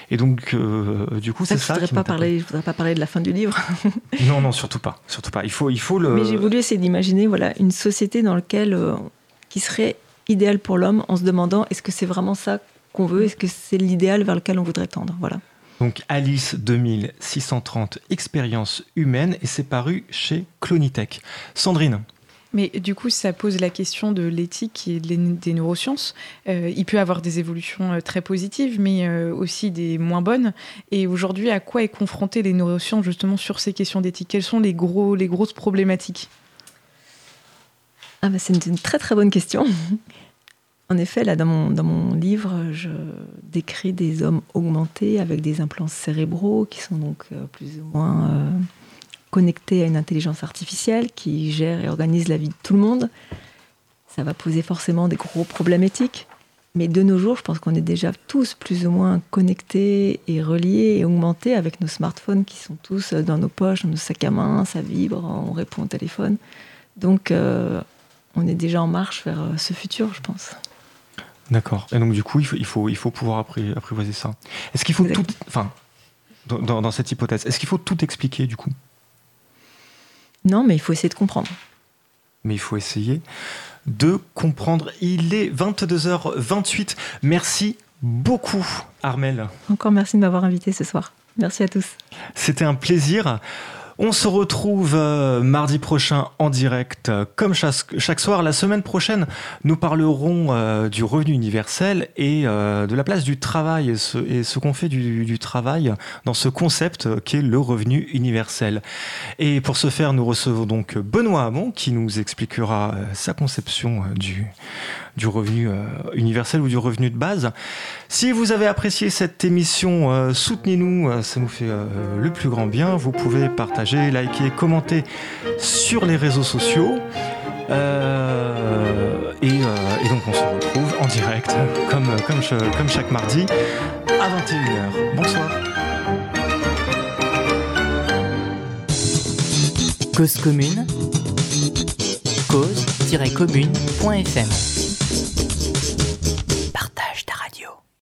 Et donc, euh, du coup, c'est ça. Je voudrais pas parler, je voudrais pas parler de la fin du livre. non, non, surtout pas, surtout pas. Il faut, il faut le. Mais j'ai voulu essayer d'imaginer, voilà, une société dans laquelle qui serait idéal pour l'homme en se demandant est-ce que c'est vraiment ça qu'on veut Est-ce que c'est l'idéal vers lequel on voudrait tendre Voilà. Donc Alice 2630, expérience humaine, et c'est paru chez Clonitech. Sandrine mais du coup, ça pose la question de l'éthique et des neurosciences. Euh, il peut avoir des évolutions euh, très positives, mais euh, aussi des moins bonnes. Et aujourd'hui, à quoi est confronté les neurosciences justement sur ces questions d'éthique? Quelles sont les, gros, les grosses problématiques? Ah bah C'est une très très bonne question. En effet, là, dans mon livre, je décris des hommes augmentés avec des implants cérébraux qui sont donc plus ou moins connecté à une intelligence artificielle qui gère et organise la vie de tout le monde, ça va poser forcément des gros problèmes éthiques. Mais de nos jours, je pense qu'on est déjà tous plus ou moins connectés et reliés et augmentés avec nos smartphones qui sont tous dans nos poches, dans nos sacs à main, ça vibre, on répond au téléphone. Donc euh, on est déjà en marche vers euh, ce futur, je pense. D'accord. Et donc du coup, il faut, il faut, il faut pouvoir apprivoiser ça. Est-ce qu'il faut tout... Enfin, dans, dans cette hypothèse, est-ce qu'il faut tout expliquer du coup? Non, mais il faut essayer de comprendre. Mais il faut essayer de comprendre. Il est 22h28. Merci beaucoup, Armel. Encore merci de m'avoir invité ce soir. Merci à tous. C'était un plaisir. On se retrouve euh, mardi prochain en direct, euh, comme chaque, soir. La semaine prochaine, nous parlerons euh, du revenu universel et de la place du travail et ce, qu'on fait du, travail dans ce concept qu'est le revenu universel. Et pour ce faire, nous recevons donc Benoît Hamon qui nous expliquera sa conception du, du revenu euh, universel ou du revenu de base. Si vous avez apprécié cette émission, euh, soutenez-nous, euh, ça nous fait le plus grand bien. Vous pouvez partager, liker, commenter sur les réseaux sociaux. Et, donc on se retrouve en direct, comme, chaque mardi, à 21h. Bonsoir. Cause commune, cause-commune.fm